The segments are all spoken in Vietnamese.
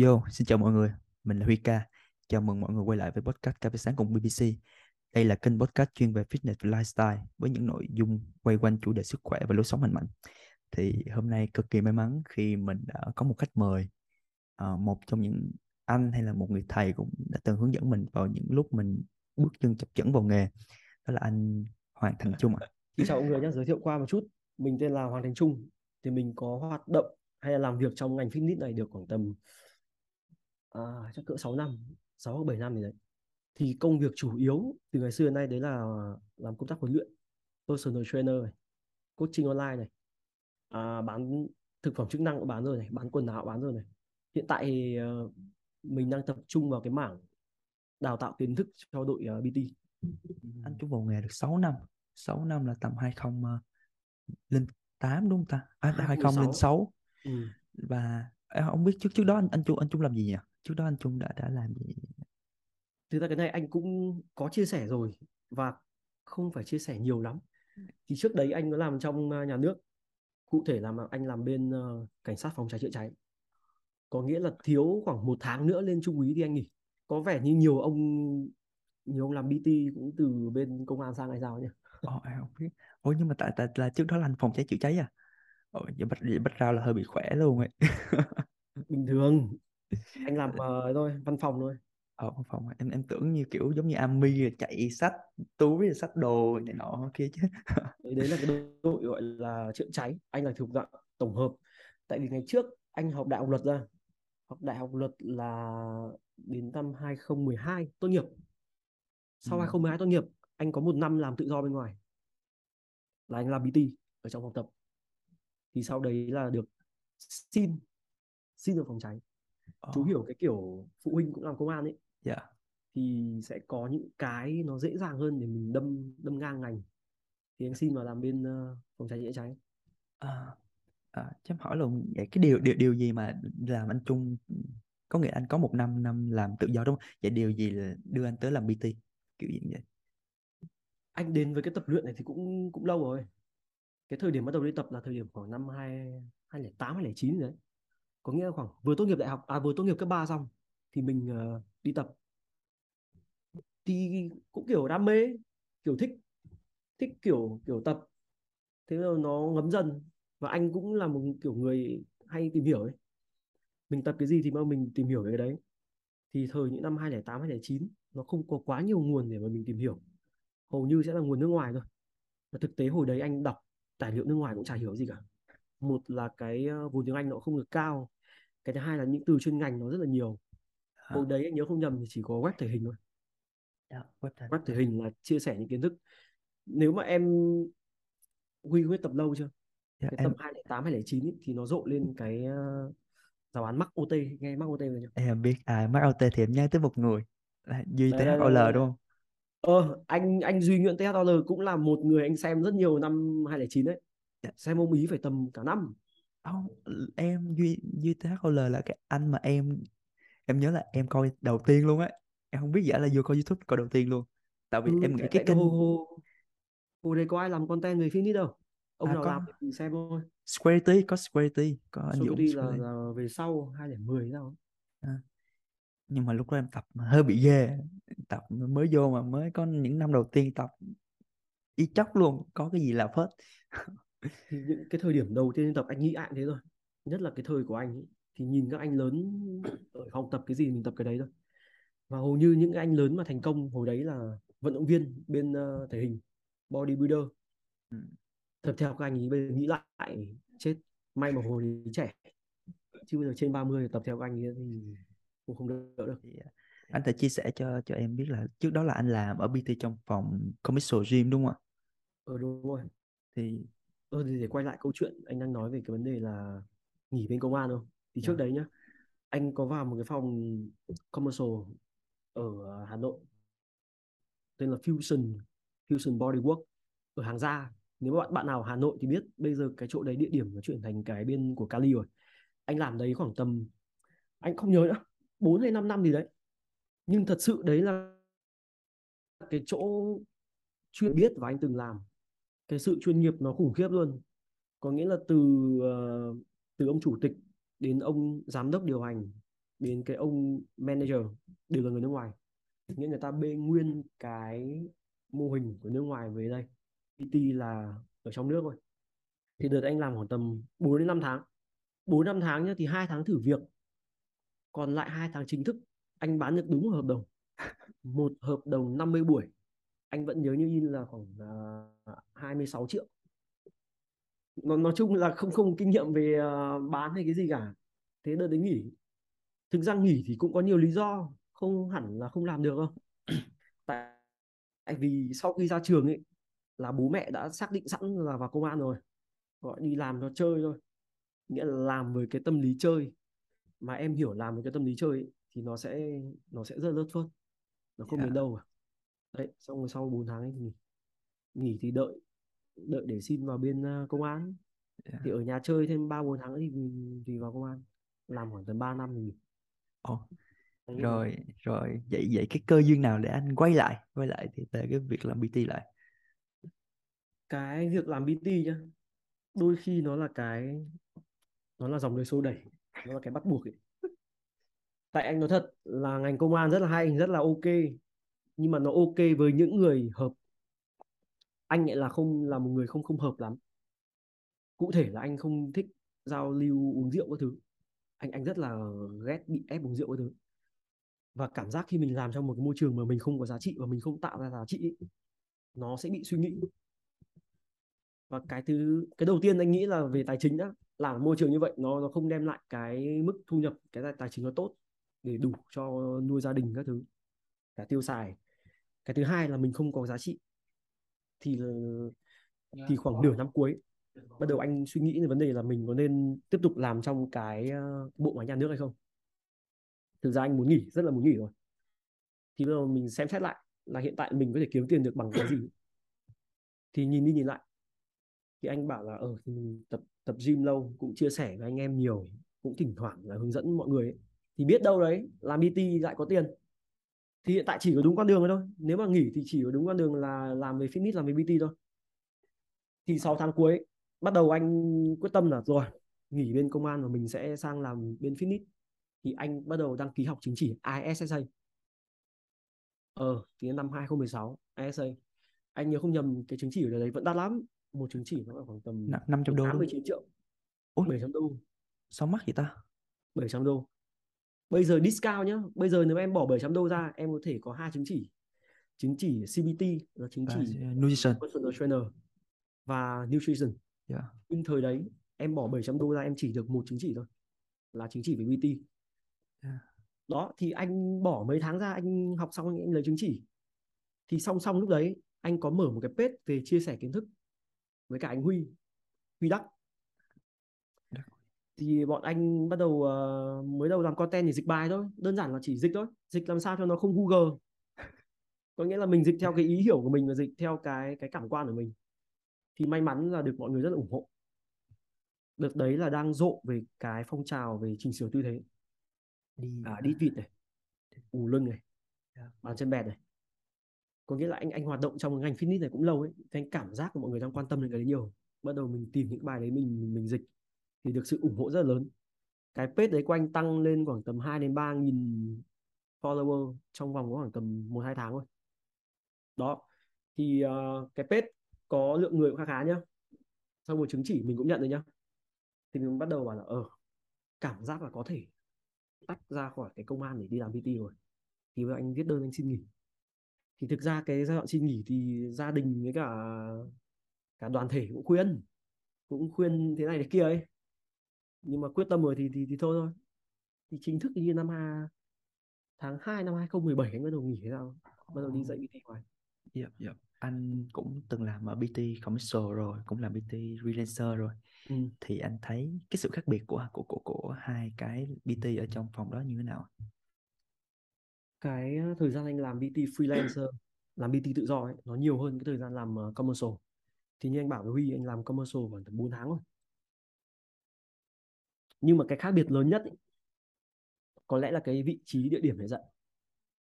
Yo, xin chào mọi người, mình là Huy Ca. Chào mừng mọi người quay lại với podcast Cà phê sáng cùng BBC. Đây là kênh podcast chuyên về fitness và lifestyle với những nội dung quay quanh chủ đề sức khỏe và lối sống lành mạnh. Thì hôm nay cực kỳ may mắn khi mình đã có một khách mời, ờ, một trong những anh hay là một người thầy cũng đã từng hướng dẫn mình vào những lúc mình bước chân chập chững vào nghề. Đó là anh Hoàng Thành Trung ạ. À. chào mọi người nhé, giới thiệu qua một chút. Mình tên là Hoàng Thành Trung. Thì mình có hoạt động hay là làm việc trong ngành fitness này được khoảng tầm à, chắc cỡ 6 năm 6 hoặc 7 năm gì đấy. Thì công việc chủ yếu từ ngày xưa đến nay đấy là làm công tác huấn luyện personal trainer này coaching online này. À, bán thực phẩm chức năng cũng bán rồi này bán quần áo bán rồi này. Hiện tại thì uh, mình đang tập trung vào cái mảng đào tạo kiến thức cho đội uh, ờ, BT anh Trung vào nghề được 6 năm 6 năm là tầm 2008 đúng không ta? À, 2006 ừ. và không biết trước trước đó anh anh Trung anh Trung làm gì nhỉ trước đó anh Trung đã đã làm gì? Thực ra cái này anh cũng có chia sẻ rồi và không phải chia sẻ nhiều lắm. Thì trước đấy anh có làm trong ờ, nhà nước cụ thể là anh làm bên uh, cảnh sát phòng cháy chữa cháy. Có nghĩa là thiếu khoảng một tháng nữa lên trung úy thì anh nghỉ. Có vẻ như nhiều ông nhiều ông làm BT cũng từ bên công an sang hay sao nhỉ? Ồ, em không biết. Ôi nhưng mà tại tại là trước đó là anh phòng cháy chữa cháy à? Ồ, vậy bắt bắt ra là hơi bị khỏe luôn ấy. Bình thường anh làm uh, thôi văn phòng thôi. Ở văn phòng em em tưởng như kiểu giống như Ami chạy sách túi sách đồ này nọ kia chứ. Đấy, đấy là cái đội gọi là chữa cháy. Anh là thuộc dạng tổng hợp. Tại vì ngày trước anh học đại học luật ra. Học đại học luật là đến năm 2012 tốt nghiệp. Sau ừ. 2012 tốt nghiệp anh có một năm làm tự do bên ngoài. Là anh làm BT ở trong phòng tập. Thì sau đấy là được xin xin được phòng cháy. Chú hiểu cái kiểu phụ huynh cũng làm công an ấy. Yeah. Dạ. thì sẽ có những cái nó dễ dàng hơn để mình đâm đâm ngang ngành. Thì anh xin vào làm bên uh, phòng cháy chữa cháy. À, à, chấm hỏi luôn vậy cái điều điều điều gì mà làm anh Trung có nghĩa anh có một năm năm làm tự do đúng không? Vậy điều gì là đưa anh tới làm BT kiểu gì vậy. Anh đến với cái tập luyện này thì cũng cũng lâu rồi. Cái thời điểm bắt đầu đi tập là thời điểm khoảng năm hai hai lẻ tám hai lẻ chín đấy có nghĩa là khoảng vừa tốt nghiệp đại học à vừa tốt nghiệp cấp 3 xong thì mình uh, đi tập. Thì cũng kiểu đam mê kiểu thích thích kiểu kiểu tập. Thế là nó ngấm dần và anh cũng là một kiểu người hay tìm hiểu ấy. Mình tập cái gì thì mà mình tìm hiểu cái đấy. Thì thời những năm 2008 2009 nó không có quá nhiều nguồn để mà mình tìm hiểu. Hầu như sẽ là nguồn nước ngoài thôi. Và thực tế hồi đấy anh đọc tài liệu nước ngoài cũng chả hiểu gì cả một là cái ờ, vốn tiếng Anh nó không được cao cái thứ hai là những từ chuyên ngành nó rất là nhiều. À. hồi đấy anh nhớ không nhầm thì chỉ có web thể hình thôi. Yeah, dạ, web, thể... web thể hình là chia sẻ những kiến thức. Nếu mà em Huy quyết tập lâu chưa? Yeah, dạ, cái em... tập tám hai chín thì nó rộ lên cái uh, giáo án mắc OT nghe mắc OT rồi nhỉ em biết à mắc OT thì em nhớ tới một người Duy THOL đúng không? Ờ anh anh Duy Nguyễn THOL cũng là một người anh xem rất nhiều năm 2009 đấy. Xem ông ý phải tầm cả năm. Không em duy duy THOL là cái anh mà em em nhớ là em coi đầu tiên luôn á. Em không biết giả là vô coi youtube coi đầu tiên luôn. Tại vì ừ, em nghĩ cái kênh hồ, hồ, hồ đây có ai làm content về phim đâu. Ông à, nào có... làm thì xem thôi. Square T có Square T có anh Dũng là, là về sau 2010 sao à. nhưng mà lúc đó em tập hơi bị ghê. Tập mới vô mà mới có những năm đầu tiên tập. Y chóc luôn có cái gì là phết thì những cái thời điểm đầu tiên tập anh nghĩ ai thế rồi nhất là cái thời của anh ấy, thì nhìn các anh lớn ở phòng tập cái gì mình tập cái đấy thôi và hầu như những anh lớn mà thành công hồi đấy là vận động viên bên uh, thể hình bodybuilder ừ. tập theo các anh ấy bây giờ nghĩ lại chết may mà hồi trẻ chứ bây giờ trên 30 tập theo các anh ấy thì cũng không đỡ được à, anh thể chia sẻ cho cho em biết là trước đó là anh làm ở BT trong phòng commercial gym đúng không ạ? Ừ đúng rồi. Thì ừ, thì để quay lại câu chuyện anh đang nói về cái vấn đề là nghỉ bên công an không? Thì trước dạ. đấy nhá, anh có vào một cái phòng commercial ở Hà Nội tên là Fusion Fusion Bodywork ở hàng gia nếu bạn bạn nào Hà Nội thì biết bây giờ cái chỗ đấy địa điểm nó chuyển thành cái bên của Cali rồi anh làm đấy khoảng tầm anh không nhớ nữa 4 hay 5 năm gì đấy nhưng thật sự đấy là cái chỗ chuyên biết và anh từng làm cái sự chuyên nghiệp nó khủng khiếp luôn. Có nghĩa là từ uh, từ ông chủ tịch đến ông giám đốc điều hành đến cái ông manager đều là người nước ngoài. Nghĩa người ta bê nguyên cái mô hình của nước ngoài về đây. PT là ở trong nước thôi. Thì đợt anh làm khoảng tầm 4 đến 5 tháng. 4 năm tháng nhá thì hai tháng thử việc. Còn lại hai tháng chính thức anh bán được đúng một hợp đồng. Một hợp đồng 50 buổi. Anh vẫn nhớ như in là khoảng uh, 26 triệu. Nó nói chung là không không kinh nghiệm về uh, bán hay cái gì cả. Thế đợt đấy nghỉ. Thực ra nghỉ thì cũng có nhiều lý do không hẳn là không làm được đâu. Tại tại vì sau khi ra trường ấy là bố mẹ đã xác định sẵn là vào công an rồi. Gọi đi làm cho chơi thôi. Nghĩa là làm với cái tâm lý chơi. Mà em hiểu làm với cái tâm lý chơi ấy, thì nó sẽ nó sẽ rất lướt phớt nó không Dạ. đến đâu cả. Đấy xong rồi sau 4 tháng ấy thì nghỉ. Nghỉ thì đợi đợi để xin vào bên ờ, công an. Thì ở nhà chơi thêm ba bốn tháng thì thì vào công an. Làm khoảng tầm 3 năm thì Ồ, rồi rồi. Vậy vậy cái cơ duyên nào để anh quay lại? Quay lại thì về cái việc làm PT lại. Cái việc làm BT nhá đôi khi nó là cái nó là dòng đời xô đẩy nó là cái bắt buộc ấy. tại anh nói thật là ngành công an rất là hay rất là ok. Nhưng mà nó ok với những người hợp anh lại là không là một người không không hợp lắm. Cụ thể là anh không thích giao lưu uống rượu các thứ. Anh anh rất là ghét bị ép uống rượu các thứ. Và cảm giác khi mình làm trong một cái môi trường mà mình không có giá trị và mình không tạo ra giá trị ấy, nó sẽ bị suy nghĩ. Và cái thứ cái đầu tiên anh nghĩ là về tài chính đó làm môi trường như vậy nó nó không đem lại cái mức thu nhập cái tài, tài chính nó tốt để đủ cho nuôi gia đình các thứ cả tiêu xài. Cái thứ hai là mình không có giá trị thì thì khoảng nửa năm cuối bắt đầu anh suy nghĩ về vấn đề là mình có nên tiếp tục làm trong cái ờ, bộ máy nhà nước hay không? Thực ra anh muốn nghỉ rất là muốn nghỉ rồi. Thì bây giờ mình xem xét lại là hiện tại mình có thể kiếm tiền được bằng cái gì. Thì nhìn đi nhìn lại thì anh bảo là ờ thì mình tập tập gym lâu cũng chia sẻ với anh em nhiều cũng thỉnh thoảng là hướng dẫn mọi người ấy. thì biết đâu đấy làm PT lại có tiền thì hiện tại chỉ có đúng con đường thôi thôi. Nếu mà nghỉ thì chỉ có đúng con đường là làm về fitness làm về PT thôi. Thì 6 tháng cuối bắt đầu anh quyết tâm là rồi nghỉ bên công an và mình sẽ sang làm bên fitness. Thì anh bắt đầu đăng ký học chứng chỉ ISSA ờ thì năm 2016 ISA anh nhớ không nhầm cái chứng chỉ ở đấy vẫn đắt lắm. Một chứng chỉ nó khoảng tầm Năm- 500 đô đúng 89 triệu. Ôi. 700 đô. Sao mắc vậy ta? 700 đô bây giờ discount nhá bây giờ nếu em bỏ 700 đô ra em có thể có hai chứng chỉ chứng chỉ CBT là chứng và chỉ nutrition personal trainer và nutrition Dạ. nhưng thời đấy em bỏ 700 đô ra em chỉ được một chứng chỉ thôi là chứng chỉ về PT Dạ. đó thì anh bỏ mấy tháng ra anh học xong anh lấy chứng chỉ thì song song lúc đấy anh có mở một cái page về chia sẻ kiến thức với cả anh Huy Huy Đắc. Thì bọn anh bắt đầu ờ, mới đầu làm content thì dịch bài thôi đơn giản là chỉ dịch thôi dịch làm sao cho nó không Google. Có nghĩa là mình dịch theo cái ý hiểu của mình và dịch theo cái cái cảm quan của mình. Thì may mắn là được mọi người rất là ủng hộ. Đợt đấy là đang rộ về cái phong trào về chỉnh sửa tư thế. Đi à, đít vịt này ù lưng này Dạ. bàn chân bẹt này. Có nghĩa là anh anh hoạt động trong ngành fitness này cũng lâu ấy thì anh cảm giác của mọi người đang quan tâm đến cái đấy nhiều. Bắt đầu mình tìm những bài đấy mình mình dịch thì được sự ủng hộ rất là lớn. Cái page đấy của anh tăng lên khoảng tầm 2 đến 3 nghìn follower trong vòng khoảng tầm 1 2 tháng thôi. Đó thì uh, cái page có lượng người cũng khá khá nhá. Sau một chứng chỉ mình cũng nhận rồi nhá. Thì mình bắt đầu bảo là ờ cảm giác là có thể tách ra khỏi cái công an để đi làm PT rồi. Thì anh viết đơn anh xin nghỉ. Thì thực ra cái giai đoạn xin nghỉ thì gia đình với cả cả đoàn thể cũng khuyên cũng khuyên thế này thế kia ấy nhưng mà quyết tâm rồi thì thì, thì thôi thôi thì chính thức như năm ha, tháng 2 năm 2017 anh bắt đầu nghỉ thế nào bắt đầu đi dạy PT ngoài Yep, yep. Anh cũng từng làm ở PT commercial rồi, cũng làm PT freelancer rồi. ừ. Thì anh thấy cái sự khác biệt của của của của hai cái PT ở trong phòng đó như thế nào? cái thời gian anh làm PT freelancer làm PT tự do ấy nó nhiều hơn cái thời gian làm uh, commercial thì như anh bảo với Huy anh làm commercial khoảng tầm 4 tháng thôi nhưng mà cái khác biệt lớn nhất ấy, có lẽ là cái vị trí địa điểm để dạy.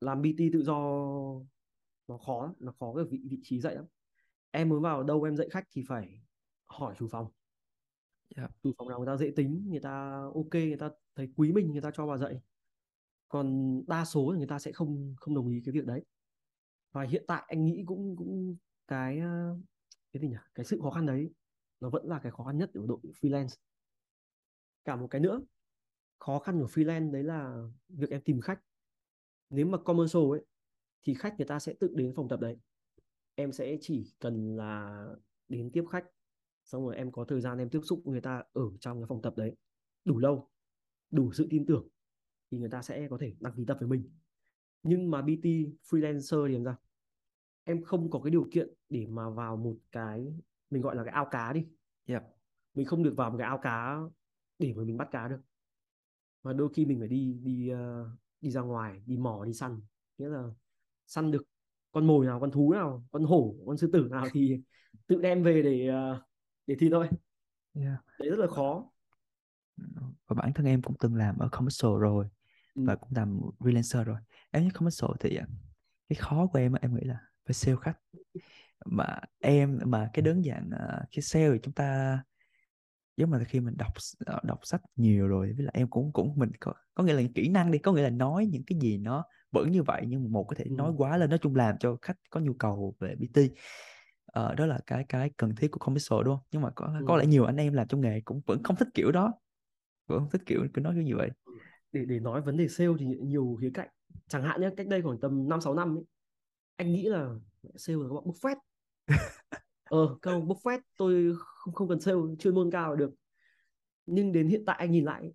Làm PT tự do nó khó nó khó cái vị vị trí dạy lắm. Em muốn vào đâu em dạy khách thì phải hỏi chủ phòng. Dạ. chủ phòng nào người ta dễ tính người ta ok người ta thấy quý mình người ta cho vào dạy. Còn đa số thì người ta sẽ không không đồng ý cái việc đấy. Và hiện tại anh nghĩ cũng cũng cái ờ, cái gì nhỉ? Cái sự khó khăn đấy nó vẫn là cái khó khăn nhất ở đội freelance cả một cái nữa. Khó khăn của freelance đấy là việc em tìm khách. Nếu mà commercial ấy thì khách người ta sẽ tự đến phòng tập đấy. Em sẽ chỉ cần là đến tiếp khách xong rồi em có thời gian em tiếp xúc người ta ở trong cái phòng tập đấy. Đủ lâu đủ sự tin tưởng thì người ta sẽ có thể đăng ký tập với mình. Nhưng mà BT freelancer thì làm sao? Em không có cái điều kiện để mà vào một cái mình gọi là cái ao cá đi. Yep. mình không được vào một cái ao cá để mà mình bắt cá được. Mà đôi khi mình phải đi đi uh, đi ra ngoài đi mò đi săn. Nghĩa là săn được con mồi nào con thú nào con hổ con sư tử nào thì tự đem về để uh, để thi thôi. Yeah. đấy rất là khó. Và bản thân em cũng từng làm ở commercial rồi ừ. và cũng làm freelancer rồi. Em nhớ commercial thì à, cái khó của em em nghĩ là phải sale khách. Mà em mà cái đơn giản à, cái sale thì chúng ta giống là khi mình đọc ờ, đọc sách nhiều rồi với lại em cũng cũng mình có có nghĩa là kỹ năng đi có nghĩa là nói những cái gì nó vẫn như vậy nhưng mà một có thể nói Ừ. quá lên nói chung làm cho khách có nhu cầu về BT Ờ, đó là cái cái cần thiết của commercial đúng không? Nhưng mà có có Ừ. lẽ nhiều anh em làm trong nghề cũng vẫn không thích kiểu đó vẫn không thích kiểu cứ nói như vậy. Để để nói vấn đề sale thì nhiều khía cạnh. Chẳng hạn nhé cách đây khoảng tầm 5 6 năm ấy anh nghĩ là sale là các bạn buffet ờ các ông buffet tôi không không cần sale chuyên môn cao là được nhưng đến hiện tại anh nhìn lại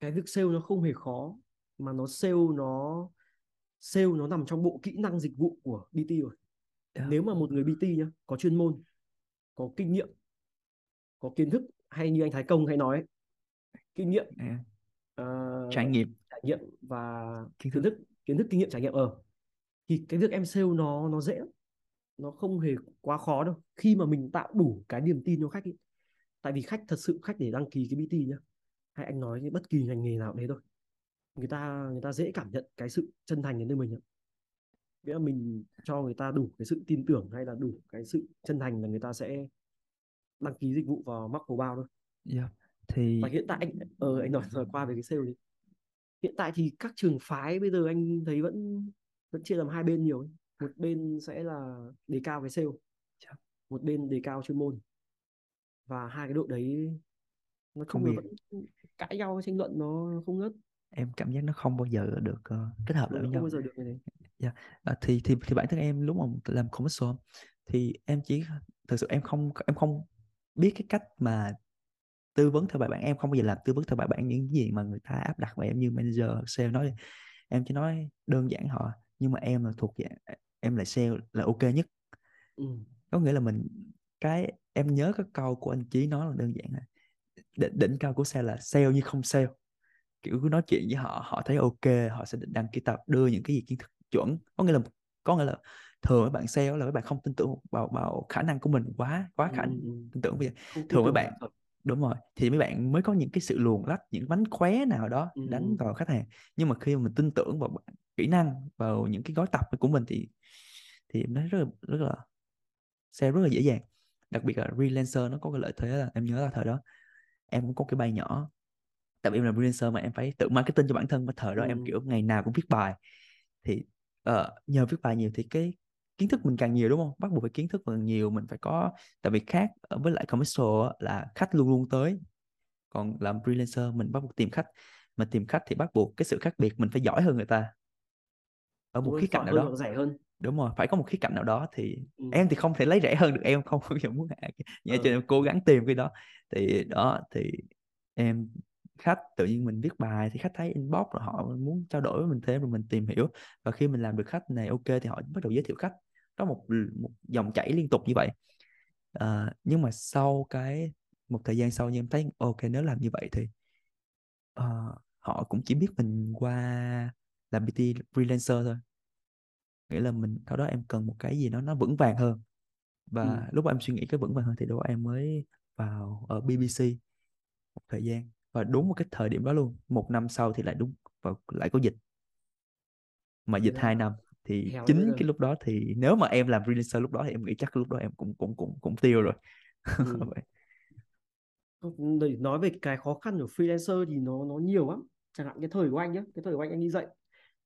cái việc sale nó không hề khó mà nó sale nó sale nó nằm trong bộ kỹ năng dịch vụ của BT rồi Yeah. nếu mà một người BT nhá có chuyên môn có kinh nghiệm có kiến thức hay như anh Thái Công hay nói ấy, kinh nghiệm Yeah. ờ, trải nghiệm trải nghiệm và kiến thức kiến thức kinh nghiệm trải nghiệm ở thì cái việc em sale nó nó dễ lắm. Nó không hề quá khó đâu khi mà mình tạo đủ cái niềm tin cho khách ý. tại vì khách thật sự khách để đăng ký cái BT nhá hay anh nói với bất kỳ ngành nghề nào đấy thôi người ta người ta dễ cảm nhận cái sự chân thành đến nơi mình ạ nghĩa là mình cho người ta đủ cái sự tin tưởng hay là đủ cái sự chân thành là người ta sẽ đăng ký dịch vụ vào mắc bao thôi yeah. thì và hiện tại anh ờ anh nói rồi qua về cái sale đi hiện tại thì các trường phái bây giờ anh thấy vẫn vẫn chia làm hai bên nhiều ấy. Một bên sẽ là đề cao cái sale một bên đề cao chuyên môn. Và hai cái đội đấy nói không biết. vẫn cãi nhau tranh luận nó không ngớt. Em cảm giác nó không bao giờ được ờ, kết hợp lại với nhau. bao giờ được như thế. Dạ. À, thì thì thì bản thân em lúc mà làm commercial thì em chỉ thực sự em không em không biết cái cách mà tư vấn theo bài bản. Em không bao giờ làm tư vấn theo bài bản những gì mà người ta áp đặt vào em như manager sale nói em chỉ nói đơn giản họ nhưng mà em là thuộc dạng em là sale là ok nhất ừ. có nghĩa là mình cái em nhớ cái câu của anh Chí nói là đơn giản là đỉnh, đỉnh cao của sale là sale như không sale kiểu cứ nói chuyện với họ họ thấy ok họ sẽ đăng ký tập đưa những cái gì kiến thức chuẩn có nghĩa là có nghĩa là thường mấy bạn sale là các bạn không tin tưởng vào vào khả năng của mình quá quá Ừ, khả ừ, ừ. tin tưởng bây giờ thường vào bạn đúng rồi thì mấy bạn mới có những cái sự luồn lách những bánh khóe nào đó ừ. đánh vào khách hàng. Nhưng mà khi mà mình tin tưởng vào kỹ năng vào những cái gói tập của mình thì thì em thấy rất là rất là sale rất là dễ dàng. Đặc biệt là freelancer nó có cái lợi thế là em nhớ là thời đó em cũng có cái bay nhỏ. Tại vì em là freelancer mà em phải tự marketing cho bản thân. Mà thời đó em Ừ. kiểu ngày nào cũng viết bài. Thì ờ, nhờ viết bài nhiều thì cái kiến thức mình càng nhiều đúng không? Bắt buộc phải kiến thức mình nhiều mình phải có tại vì khác ờ, với lại commercial là khách luôn luôn tới. Còn làm freelancer mình bắt buộc tìm khách. Mà tìm khách thì bắt buộc cái sự khác biệt mình phải giỏi hơn người ta. Ở một khía cạnh nào đó. rẻ hơn. Đúng rồi phải có một khía cạnh nào đó thì ừ. em thì không thể lấy rẻ hơn được em không bao giờ muốn hạ nhưng Ờ. cho em cố gắng tìm cái đó. Thì đó thì em khách tự nhiên mình viết bài thì khách thấy inbox rồi họ muốn trao đổi với mình thêm rồi mình tìm hiểu. Và khi mình làm được khách này ok thì họ bắt đầu giới thiệu khách đó một một dòng chảy liên tục như vậy. Ờ, nhưng mà sau cái một thời gian sau như em thấy ok nếu làm như vậy thì ờ, họ cũng chỉ biết mình qua làm PT freelancer thôi. Nghĩa là mình sau đó em cần một cái gì đó nó vững vàng hơn. Và Ừ. lúc em suy nghĩ cái vững vàng hơn thì đó em mới vào ở BBC một thời gian. Và đúng một cái thời điểm đó luôn một năm sau thì lại đúng và lại có dịch. Mà dịch là 2 năm thì bây chính cái lúc đó thì nếu mà em làm freelancer lúc đó thì em nghĩ chắc lúc đó em cũng cũng cũng cũng tiêu rồi. Ừ. Để nói về cái khó khăn của freelancer thì nó nó nhiều lắm. Chẳng hạn cái thời của anh nhé cái thời của anh anh đi dạy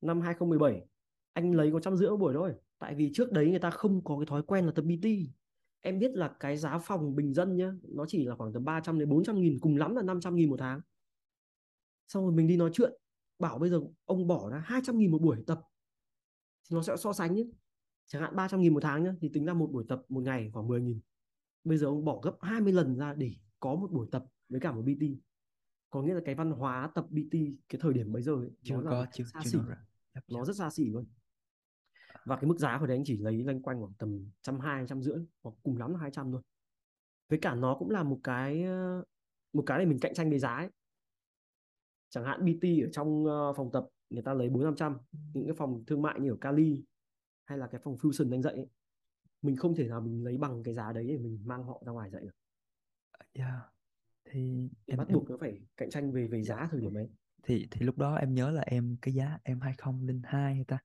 năm 2017 anh lấy có trăm rưỡi buổi thôi. Tại vì trước đấy người ta không có cái thói quen là tập PT. Em biết là cái giá phòng bình dân nhá nó chỉ là khoảng từ 300 đến 400 nghìn cùng lắm là 500 nghìn một tháng. Xong rồi mình đi nói chuyện bảo bây giờ ông bỏ ra 200 nghìn một buổi tập nó sẽ so sánh nhé. Chẳng hạn 300 nghìn một tháng nhá thì tính ra một buổi tập một ngày khoảng 10 nghìn. Bây giờ ông bỏ gấp 20 lần ra để có một buổi tập với cả một PT có nghĩa là cái văn hóa tập PT cái thời điểm bây giờ ấy, chưa nó có chưa xa chưa xỉ. nó rất xa xỉ luôn. Và cái mức giá của đấy anh chỉ lấy loanh quanh khoảng tầm trăm hai trăm rưỡi hoặc cùng lắm là hai trăm thôi. Với cả nó cũng là một cái ờ, một cái để mình cạnh tranh về giá ấy. chẳng hạn BT ở trong ờ, phòng tập người ta lấy bốn năm trăm những cái phòng thương mại như ở Cali hay là cái phòng Fusion anh dạy ấy, mình không thể nào mình lấy bằng cái giá đấy để mình mang họ ra ngoài dạy được. Yeah. thì thì em, bắt em buộc nó phải cạnh tranh về về giá thời điểm ấy thì thì lúc đó em nhớ là em cái giá em 2002 hay ta?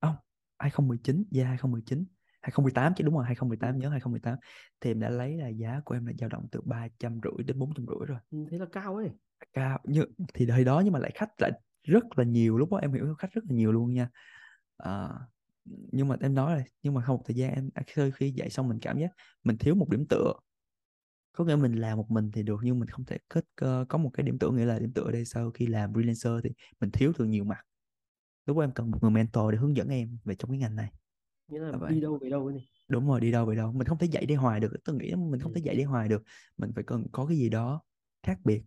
Không 2019 yeah 2019 2018 chứ đúng rồi 2018 Ừ. nhớ 2018 thì em đã lấy là giá của em là dao động từ ba trăm rưỡi đến bốn trăm rưỡi rồi. Ừ, thế là cao ấy. Cao như thì thời đó nhưng mà lại khách lại rất là nhiều lúc đó em hiểu khách rất là nhiều luôn nha. À, nhưng mà em nói là nhưng mà không một thời gian em khi khi dạy xong mình cảm giác mình thiếu một điểm tựa. Có nghĩa mình làm một mình thì được nhưng mình không thể kết có một cái điểm tựa nghĩa là điểm tựa đây sau khi làm freelancer thì mình thiếu từ nhiều mặt. Lúc đó em cần một người mentor để hướng dẫn em về trong cái ngành này. Nghĩa là là đi đâu về đâu này đúng rồi đi đâu về đâu. Mình không thể dạy đi hoài được tôi nghĩ mình không Ừ. thể dạy đi hoài được. Mình phải cần có cái gì đó khác biệt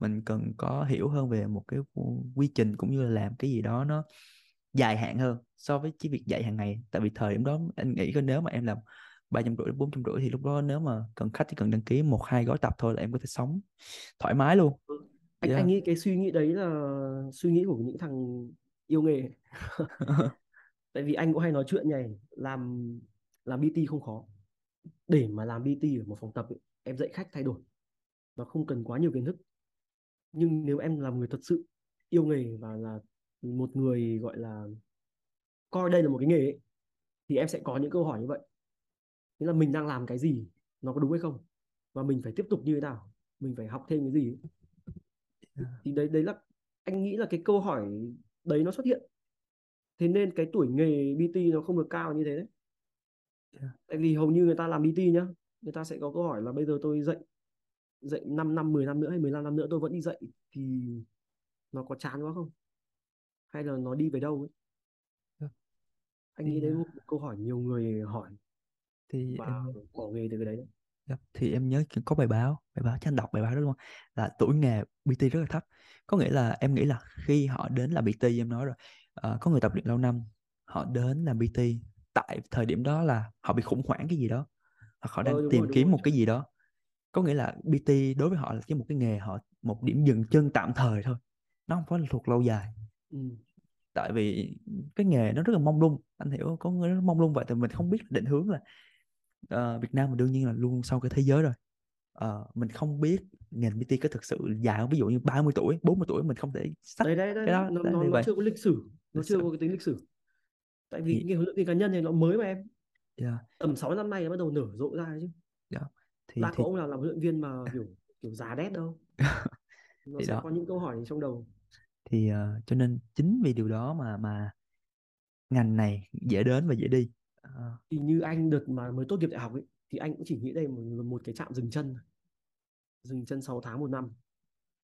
mình cần có hiểu hơn về một cái quy trình cũng như là làm cái gì đó nó dài hạn hơn so với chỉ việc dạy hàng ngày. Tại vì thời điểm đó anh nghĩ nếu mà em làm ba trăm rưỡi bốn trăm rưỡi thì lúc đó nếu mà cần khách chỉ cần đăng ký một hai gói tập thôi là em có thể sống thoải mái luôn. Anh Yeah. anh nghĩ cái suy nghĩ đấy là suy nghĩ của những thằng yêu nghề. Tại vì anh cũng hay nói chuyện này làm làm BT không khó. Để mà làm BT ở một phòng tập ấy, em dạy khách thay đổi. Nó không cần quá nhiều kiến thức nhưng nếu em là người thật sự yêu nghề và là một người gọi là coi đây là một cái nghề ấy, thì em sẽ có những câu hỏi như vậy. Nghĩa là mình đang làm cái gì? Nó có đúng hay không? Và mình phải tiếp tục như thế nào? Mình phải học thêm cái gì ấy. Thì đấy đấy là anh nghĩ là cái câu hỏi đấy nó xuất hiện. Thế nên cái tuổi nghề BT nó không được cao như thế đấy. Tại vì hầu như người ta làm BT nhá người ta sẽ có câu hỏi là bây giờ tôi dạy dạy 5 năm 10 năm nữa hay 15 năm nữa tôi vẫn đi dạy thì nó có chán quá không? Hay là nó đi về đâu ấy? Yeah. anh Thì, nghĩ đấy à, một câu hỏi nhiều người hỏi thì và em bỏ nghề từ cái đấy đấy. Thì em nhớ có bài báo bài báo cho anh đọc bài báo đó luôn là tuổi nghề PT rất là thấp. Có nghĩa là em nghĩ là khi họ đến làm PT em nói rồi ờ, có người tập luyện lâu năm họ đến làm PT tại thời điểm đó là họ bị khủng hoảng cái gì đó hoặc họ đang đúng tìm rồi kiếm rồi. một cái gì đó có nghĩa là PT đối với họ là cái một cái nghề họ một điểm dừng chân tạm thời thôi nó không phải là thuộc lâu dài. Ừ. tại vì cái nghề nó rất là mông lung anh hiểu có người nó mông lung vậy thì mình không biết định hướng là ờ, Việt Nam mình đương nhiên là luôn sau cái thế giới rồi. Ờ, mình không biết ngành PT có thực sự dài không? Ví dụ như 30 tuổi 40 tuổi mình không thể sách đấy đấy đấy cái đó. nó nó nó chưa có lịch sử nó Lịch chưa sử. có cái tính lịch sử. Tại vì thì cái huấn luyện viên cá nhân này nó mới mà em. Yeah, tầm 6 năm nay nó bắt đầu nở rộ ra chứ. Yeah. Thì đã thì có ông nào làm huấn luyện viên mà kiểu kiểu già đét đâu? Nó thì sẽ đó. có những câu hỏi trong đầu. Thì ờ, cho nên chính vì điều đó mà mà ngành này dễ đến và dễ đi. Ờ, thì như anh đợt mà mới tốt nghiệp đại học ấy thì anh cũng chỉ nghĩ đây một, một cái trạm dừng chân dừng chân 6 tháng một năm.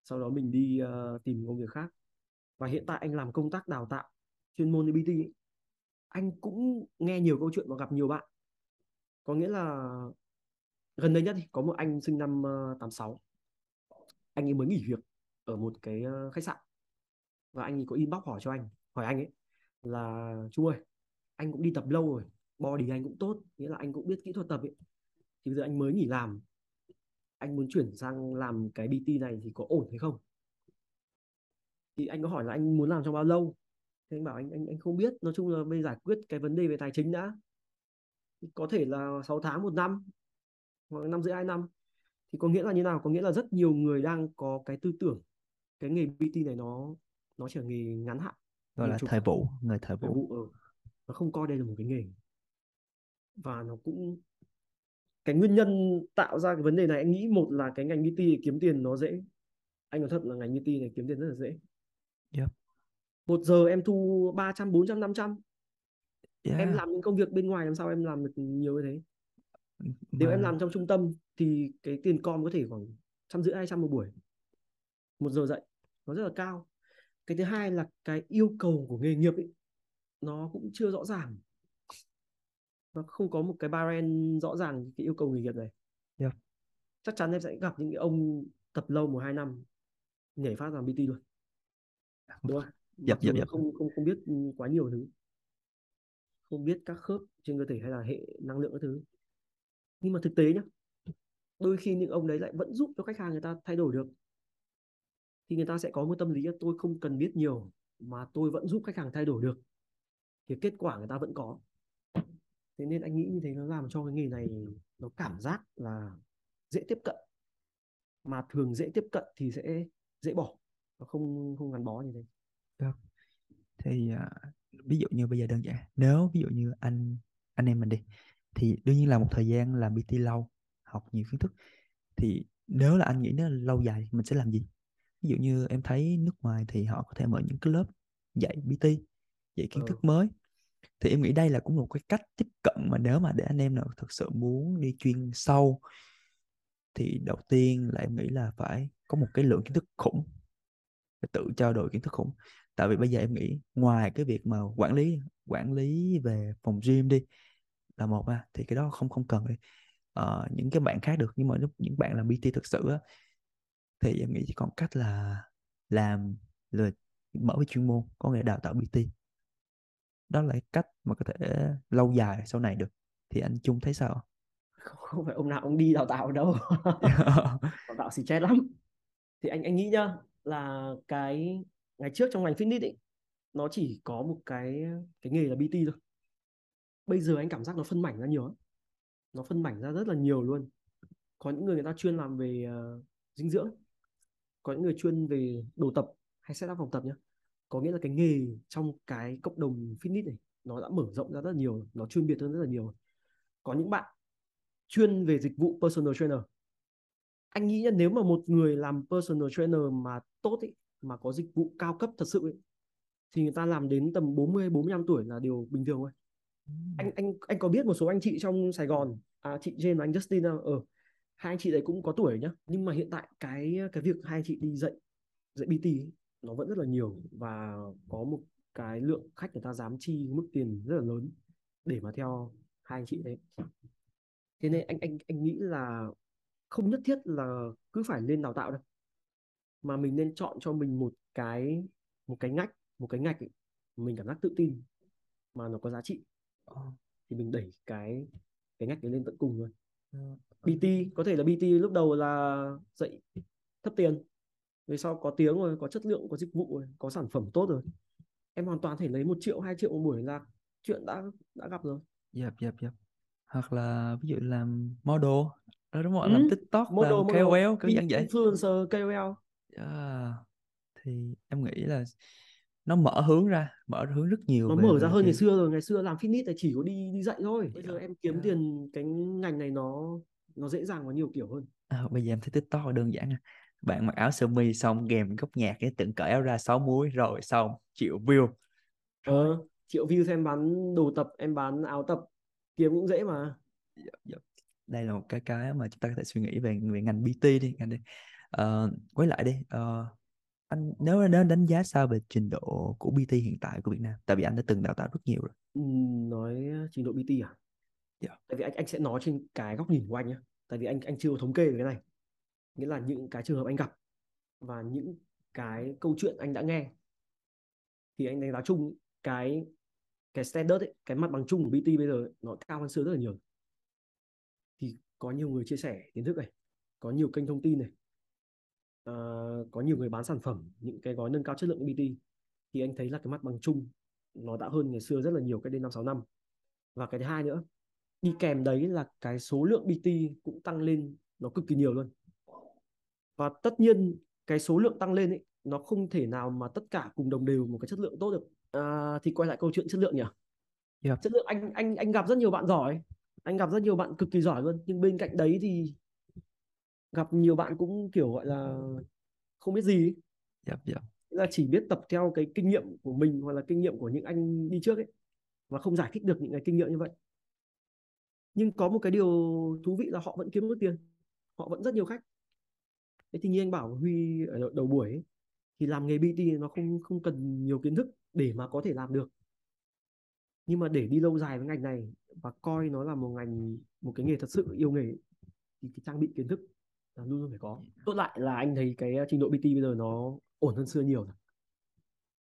Sau đó mình đi ờ, tìm công việc khác. Và hiện tại anh làm công tác đào tạo chuyên môn BT ấy. anh cũng nghe nhiều câu chuyện và gặp nhiều bạn. Có nghĩa là gần đây nhất thì có một anh sinh năm ờ, 86 anh ấy mới nghỉ việc ở một cái ờ, khách sạn. Và anh ấy có inbox hỏi cho anh hỏi anh ấy là chú ơi anh cũng đi tập lâu rồi body anh cũng tốt nghĩa là anh cũng biết kỹ thuật tập ấy. Thì bây giờ anh mới nghỉ làm. Anh muốn chuyển sang làm cái BT này thì có ổn hay không? Thì anh có hỏi là anh muốn làm trong bao lâu? Thì anh bảo anh anh anh không biết. Nói chung là bây giải quyết cái vấn đề về tài chính đã. Có thể là 6 tháng một năm hoặc năm rưỡi hai năm. Thì có nghĩa là như nào? Có nghĩa là rất nhiều người đang có cái tư tưởng cái nghề PT này nó nó chỉ là nghề ngắn hạn gọi là thời vụ người thời thời vụ. vụ ở nó không coi đây là một cái nghề. Và nó cũng cái nguyên nhân tạo ra cái vấn đề này anh nghĩ một là cái ngành PT kiếm tiền nó dễ. Anh nói thật là ngành PT này kiếm tiền rất là dễ. Yep. một giờ em thu 300 400 500 yeah. em làm những công việc bên ngoài làm sao em làm được nhiều như thế nếu Mà- em làm trong trung tâm thì cái tiền com có thể khoảng trăm rưỡi hai trăm một buổi một giờ dạy nó rất là cao. Cái thứ hai là cái yêu cầu của nghề nghiệp ấy nó cũng chưa rõ ràng. Nó không có một cái barren rõ ràng cái yêu cầu nghề nghiệp này. Yep. chắc chắn em sẽ gặp những cái ông tập lâu một hai năm nhảy phát làm BT luôn. Đúng không? Yep, là yep. không không không biết quá nhiều thứ. Không biết các khớp trên cơ thể hay là hệ năng lượng các thứ nhưng mà thực tế nhá đôi khi những ông đấy lại vẫn giúp cho khách hàng người ta thay đổi được. Thì người ta sẽ có một tâm lý là tôi không cần biết nhiều mà tôi vẫn giúp khách hàng thay đổi được. Thì kết quả người ta vẫn có. Thế nên anh nghĩ như thế nó làm cho cái nghề này nó cảm giác là dễ tiếp cận. Mà thường dễ tiếp cận thì sẽ dễ bỏ nó không không gắn bó như thế. Được. thì uh, ví dụ như bây giờ đơn giản nếu ví dụ như anh anh em mình đi thì đương nhiên là một thời gian làm PT lâu học nhiều kiến thức. Thì nếu là anh nghĩ nó lâu dài mình sẽ làm gì? Ví dụ như em thấy nước ngoài thì họ có thể mở những cái lớp dạy PT dạy kiến Ờ. thức mới. Thì em nghĩ đây là cũng một cái cách tiếp cận mà nếu mà để anh em nào thực sự muốn đi chuyên sâu thì đầu tiên là em nghĩ là phải có một cái lượng kiến thức khủng phải tự trao đổi kiến thức khủng. Tại vì bây giờ em nghĩ ngoài cái việc mà quản lý quản lý về phòng gym đi là một à thì cái đó không không cần Ờ, những cái bạn khác được nhưng mà lúc những bạn làm PT thực sự á thì em nghĩ chỉ còn cách là làm là mở cái chuyên môn có nghĩa đào tạo PT đó là cách mà có thể lâu dài sau này được. Thì anh Trung thấy sao? Không, phải ông nào ông đi đào tạo đâu. Đào tạo xì chết lắm. Thì anh anh nghĩ nhá là cái ngày trước trong ngành fitness ấy nó chỉ có một cái cái nghề là PT thôi bây giờ anh cảm giác nó phân mảnh ra nhiều lắm. Nó phân mảnh ra rất là nhiều luôn. Có những người người ta chuyên làm về uh, dinh dưỡng có những người chuyên về đồ tập hay setup phòng tập nhá. Có nghĩa là cái nghề trong cái cộng đồng fitness này nó đã mở rộng ra rất là nhiều nó chuyên biệt hơn rất là nhiều. Có những bạn chuyên về dịch vụ personal trainer. Anh nghĩ là nếu mà một người làm personal trainer mà tốt ý, mà có dịch vụ cao cấp thật sự ý, thì người ta làm đến tầm 40 45 tuổi là điều bình thường thôi anh anh anh có biết một số anh chị trong Sài Gòn à, chị Jane và anh Justin đâu ở ờ, hai anh chị đấy cũng có tuổi nhá. Nhưng mà hiện tại cái cái việc hai anh chị đi dạy dạy BT ấy, nó vẫn rất là nhiều và có một cái lượng khách người ta dám chi mức tiền rất là lớn để mà theo hai anh chị đấy. Thế nên anh anh anh nghĩ là không nhất thiết là cứ phải lên đào tạo đâu. Mà mình nên chọn cho mình một cái một cái ngách một cái ngạch ấy, mình cảm giác tự tin mà nó có giá trị thì mình đẩy cái cái ngách đấy lên tận cùng luôn ờ, PT có thể là PT lúc đầu là dạy thấp tiền về sau có tiếng rồi có chất lượng có dịch vụ rồi có sản phẩm tốt rồi em hoàn toàn thể lấy một triệu hai triệu một buổi là chuyện đã đã gặp rồi Yep, yep, yep. Hoặc là ví dụ làm model đó đúng không? Ừ, Làm TikTok, model làm model KOL kiểu dạng vậy. influencer KOL Yeah. Thì em nghĩ là nó mở hướng ra, mở hướng rất nhiều nó về mở ra về hơn ngày cái xưa rồi ngày xưa làm fitness thì chỉ có đi đi dạy thôi bây giờ Dạ, em kiếm dạ. tiền cái ngành này nó nó dễ dàng và nhiều kiểu hơn À, bây giờ em thấy TikTok là đơn giản à. Bạn mặc áo sơ mi xong kèm góc nhạc cái tự cởi áo ra 6 múi rồi xong triệu view. Rồi. ờ triệu view xem em bán đồ tập em bán áo tập kiếm cũng dễ mà Yep, yep. Đây là một cái cái mà chúng ta có thể suy nghĩ về về ngành PT đi, ngành đi. Ờ, quay lại đi. Ờ, anh nếu nếu đánh giá sao về trình độ của PT hiện tại của Việt Nam? Tại vì anh đã từng đào tạo rất nhiều rồi. Ừm, nói trình độ PT à Dạ. tại vì anh anh sẽ nói trên cái góc nhìn của anh nhé tại vì anh anh chưa có thống kê về cái này nghĩa là những cái trường hợp anh gặp và những cái câu chuyện anh đã nghe thì anh đánh giá chung cái cái standard ấy, cái mặt bằng chung của BT bây giờ ấy, nó cao hơn xưa rất là nhiều thì có nhiều người chia sẻ kiến thức này có nhiều kênh thông tin này à, có nhiều người bán sản phẩm những cái gói nâng cao chất lượng BT thì anh thấy là cái mặt bằng chung nó đã hơn ngày xưa rất là nhiều cách đây năm sáu năm. Và cái thứ hai nữa đi kèm đấy là cái số lượng BT cũng tăng lên nó cực kỳ nhiều luôn. Và tất nhiên cái số lượng tăng lên ấy nó không thể nào mà tất cả cùng đồng đều một cái chất lượng tốt được. À, thì quay lại câu chuyện chất lượng nhỉ? Yep. chất lượng anh anh anh gặp rất nhiều bạn giỏi anh gặp rất nhiều bạn cực kỳ giỏi luôn. Nhưng bên cạnh đấy thì gặp nhiều bạn cũng kiểu gọi là không biết gì. Yep, yep. là chỉ biết tập theo cái kinh nghiệm của mình hoặc là kinh nghiệm của những anh đi trước ấy và không giải thích được những cái kinh nghiệm như vậy nhưng có một cái điều thú vị là họ vẫn kiếm được tiền họ vẫn rất nhiều khách thế thì như anh bảo huy ở đầu buổi ấy, thì làm nghề BT nó không không cần nhiều kiến thức để mà có thể làm được nhưng mà để đi lâu dài với ngành này và coi nó là một ngành một cái nghề thật sự yêu nghề thì cái trang bị kiến thức là luôn luôn phải có. Tốt lại là anh thấy cái trình độ BT bây giờ nó ổn hơn xưa nhiều rồi.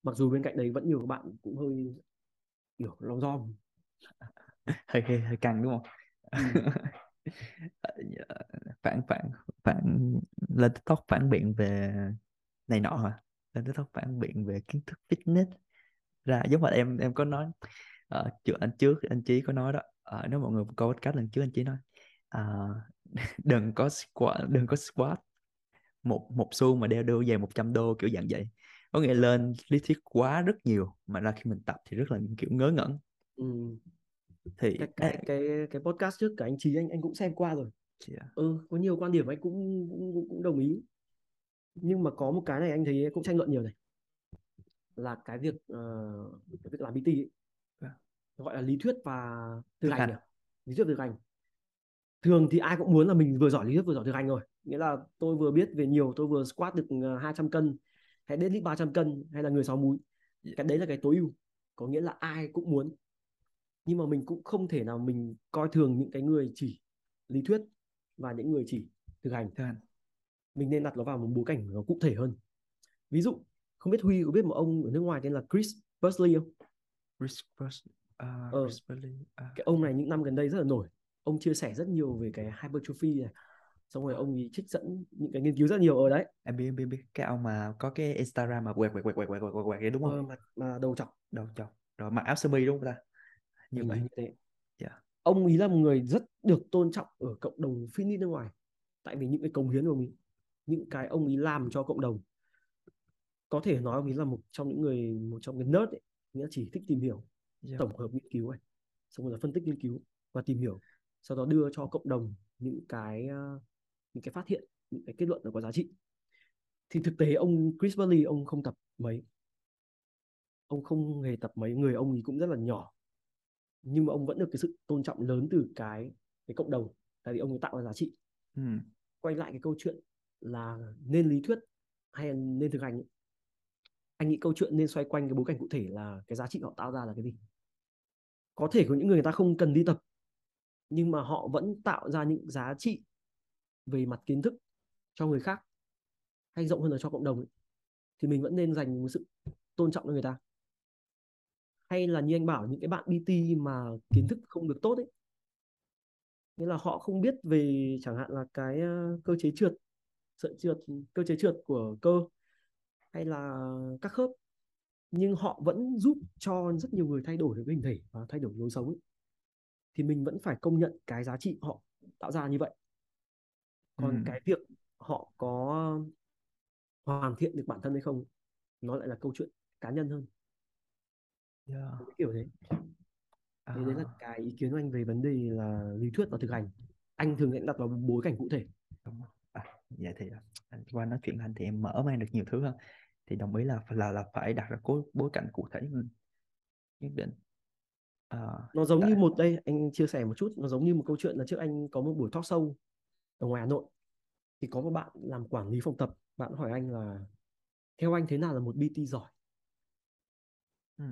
Mặc dù bên cạnh đấy vẫn nhiều các bạn cũng hơi kiểu lòng rom hơi hơi hơi căng đúng không? Ừ. phản phản phản lên tiktok phản biện về này nọ hả? Lên tiktok phản biện về kiến thức fitness. Ra giống như em em có nói uh, trước anh trước anh chí có nói đó. Uh, nếu mọi người có podcast lần trước anh chí nói. Uh, đừng có squat đừng có squat. Một một xu mà đeo đô về 100 đô kiểu dạng vậy. Có nghĩa lên lý thuyết quá rất nhiều mà ra khi mình tập thì rất là kiểu ngớ ngẩn. Ừ. thì cái cái, cái cái podcast trước cả anh Trí anh anh cũng xem qua rồi. Yeah. ừ có nhiều quan điểm anh cũng cũng cũng đồng ý. Nhưng mà có một cái này anh thấy cũng tranh luận nhiều này. Là cái việc uh, cái việc làm BT ấy, yeah. gọi là lý thuyết và thực hành. lý thuyết thực hành thường thì ai cũng muốn là mình vừa giỏi lý thuyết vừa giỏi thực hành rồi nghĩa là tôi vừa biết về nhiều tôi vừa squat được 200 ờ, cân hay deadlift 300 cân hay là người sáu múi cái đấy là cái tối ưu. Có nghĩa là ai cũng muốn. Nhưng mà mình cũng không thể nào mình coi thường những cái người chỉ lý thuyết và những người chỉ thực hành. Mình nên đặt nó vào một bối cảnh nó cụ thể hơn. Ví dụ không biết Huy có biết một ông ở nước ngoài tên là Chris Bursley không? Chris Bursley uh, ờ, Chris Bursley uh. cái ông này những năm gần đây rất là nổi ông chia sẻ rất nhiều về cái hypertrophy này. Xong rồi ông ấy trích dẫn những cái nghiên cứu rất nhiều ở đấy. Em biết em biết, biết. Cái ông mà có cái instagram mà quẹt quẹt quẹt quẹt quẹt quẹt quẹt đấy đúng không? Ờ, mà, mà đầu trọc đầu trọc rồi mặc áo sơ mi đúng không ta? Như vậy như thế. yeah. Dạ. ông ấy là một người rất được tôn trọng ở cộng đồng fitness nước ngoài. Tại vì những cái công hiến của mình những cái ông ấy làm cho cộng đồng. Có thể nói ông ấy là một trong những người một trong cái nerd ấy. Nghĩa chỉ thích tìm hiểu yeah. tổng hợp nghiên cứu này, xong rồi là phân tích nghiên cứu và tìm hiểu sau đó đưa cho cộng đồng những cái uh, những cái phát hiện những cái kết luận nó có giá trị. Thì thực tế ông Chris Burley ông không tập mấy. Ông không hề tập mấy người ông ấy cũng rất là nhỏ. Nhưng mà ông vẫn được cái sự tôn trọng lớn từ cái cái cộng đồng. Tại vì ông ấy tạo ra giá trị. Ừ. quay lại cái câu chuyện là nên lý thuyết hay nên thực hành ấy. anh nghĩ câu chuyện nên xoay quanh cái bối cảnh cụ thể là cái giá trị họ tạo ra là cái gì? Có thể có những người người ta không cần đi tập nhưng mà họ vẫn tạo ra những giá trị về mặt kiến thức cho người khác hay rộng hơn là cho cộng đồng ấy, thì mình vẫn nên dành một sự tôn trọng cho người ta. Hay là như anh bảo những cái bạn BT mà kiến thức không được tốt ấy. Nghĩa là họ không biết về chẳng hạn là cái ờ, cơ chế trượt sợi trượt cơ chế trượt của cơ hay là các khớp. Nhưng họ vẫn giúp cho rất nhiều người thay đổi được hình thể và thay đổi lối sống ấy thì mình vẫn phải công nhận cái giá trị họ tạo ra như vậy còn ừ. cái việc họ có hoàn thiện được bản thân hay không nó lại là câu chuyện cá nhân hơn yeah. kiểu thế à. thế đấy là cái ý kiến của anh về vấn đề là lý thuyết và thực hành anh thường sẽ đặt vào bối cảnh cụ thể. À, vậy thì anh qua nói chuyện anh thì em mở mang được nhiều thứ hơn thì đồng ý là là là phải đặt ra bối, bối cảnh cụ thể nhất định à, nó giống tại... như một đây anh chia sẻ một chút nó giống như một câu chuyện là trước anh có một buổi talk show ở ngoài Hà Nội. Thì có một bạn làm quản lý phòng tập bạn hỏi anh là theo anh thế nào là một BT giỏi? Ừ.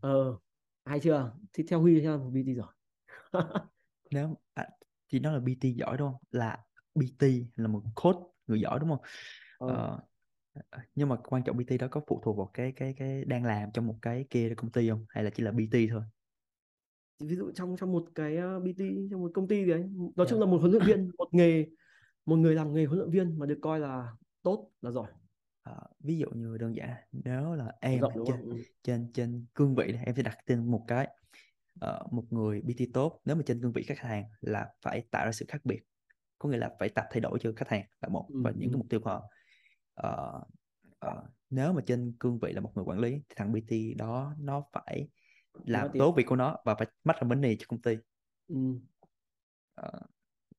ờ hay chưa? Thì theo Huy theo một BT giỏi. Nếu à, thì nó là BT giỏi đúng không? Là BT là một coach người giỏi đúng không? Ờ. ờ, nhưng mà quan trọng BT đó có phụ thuộc vào cái cái cái đang làm trong một cái kia công ty không? Hay là chỉ là BT thôi ví dụ trong trong một cái BT trong một công ty gì ấy nói chung là một huấn luyện viên một nghề một người làm nghề huấn luyện viên mà được coi là tốt là giỏi. À, ví dụ như đơn giản nếu là em Rộng, trên, ừ. trên trên cương vị này, em sẽ đặt tên một cái uh, một người BT tốt. Nếu mà trên cương vị khách hàng là phải tạo ra sự khác biệt có nghĩa là phải tập thay đổi cho khách hàng là một ừ, và những ừ. cái mục tiêu của họ. Uh, uh, nếu mà trên cương vị là một người quản lý thì thằng BT đó nó phải làm tốt việc của nó và phải mắt ra money cho công ty. Ừ. uh,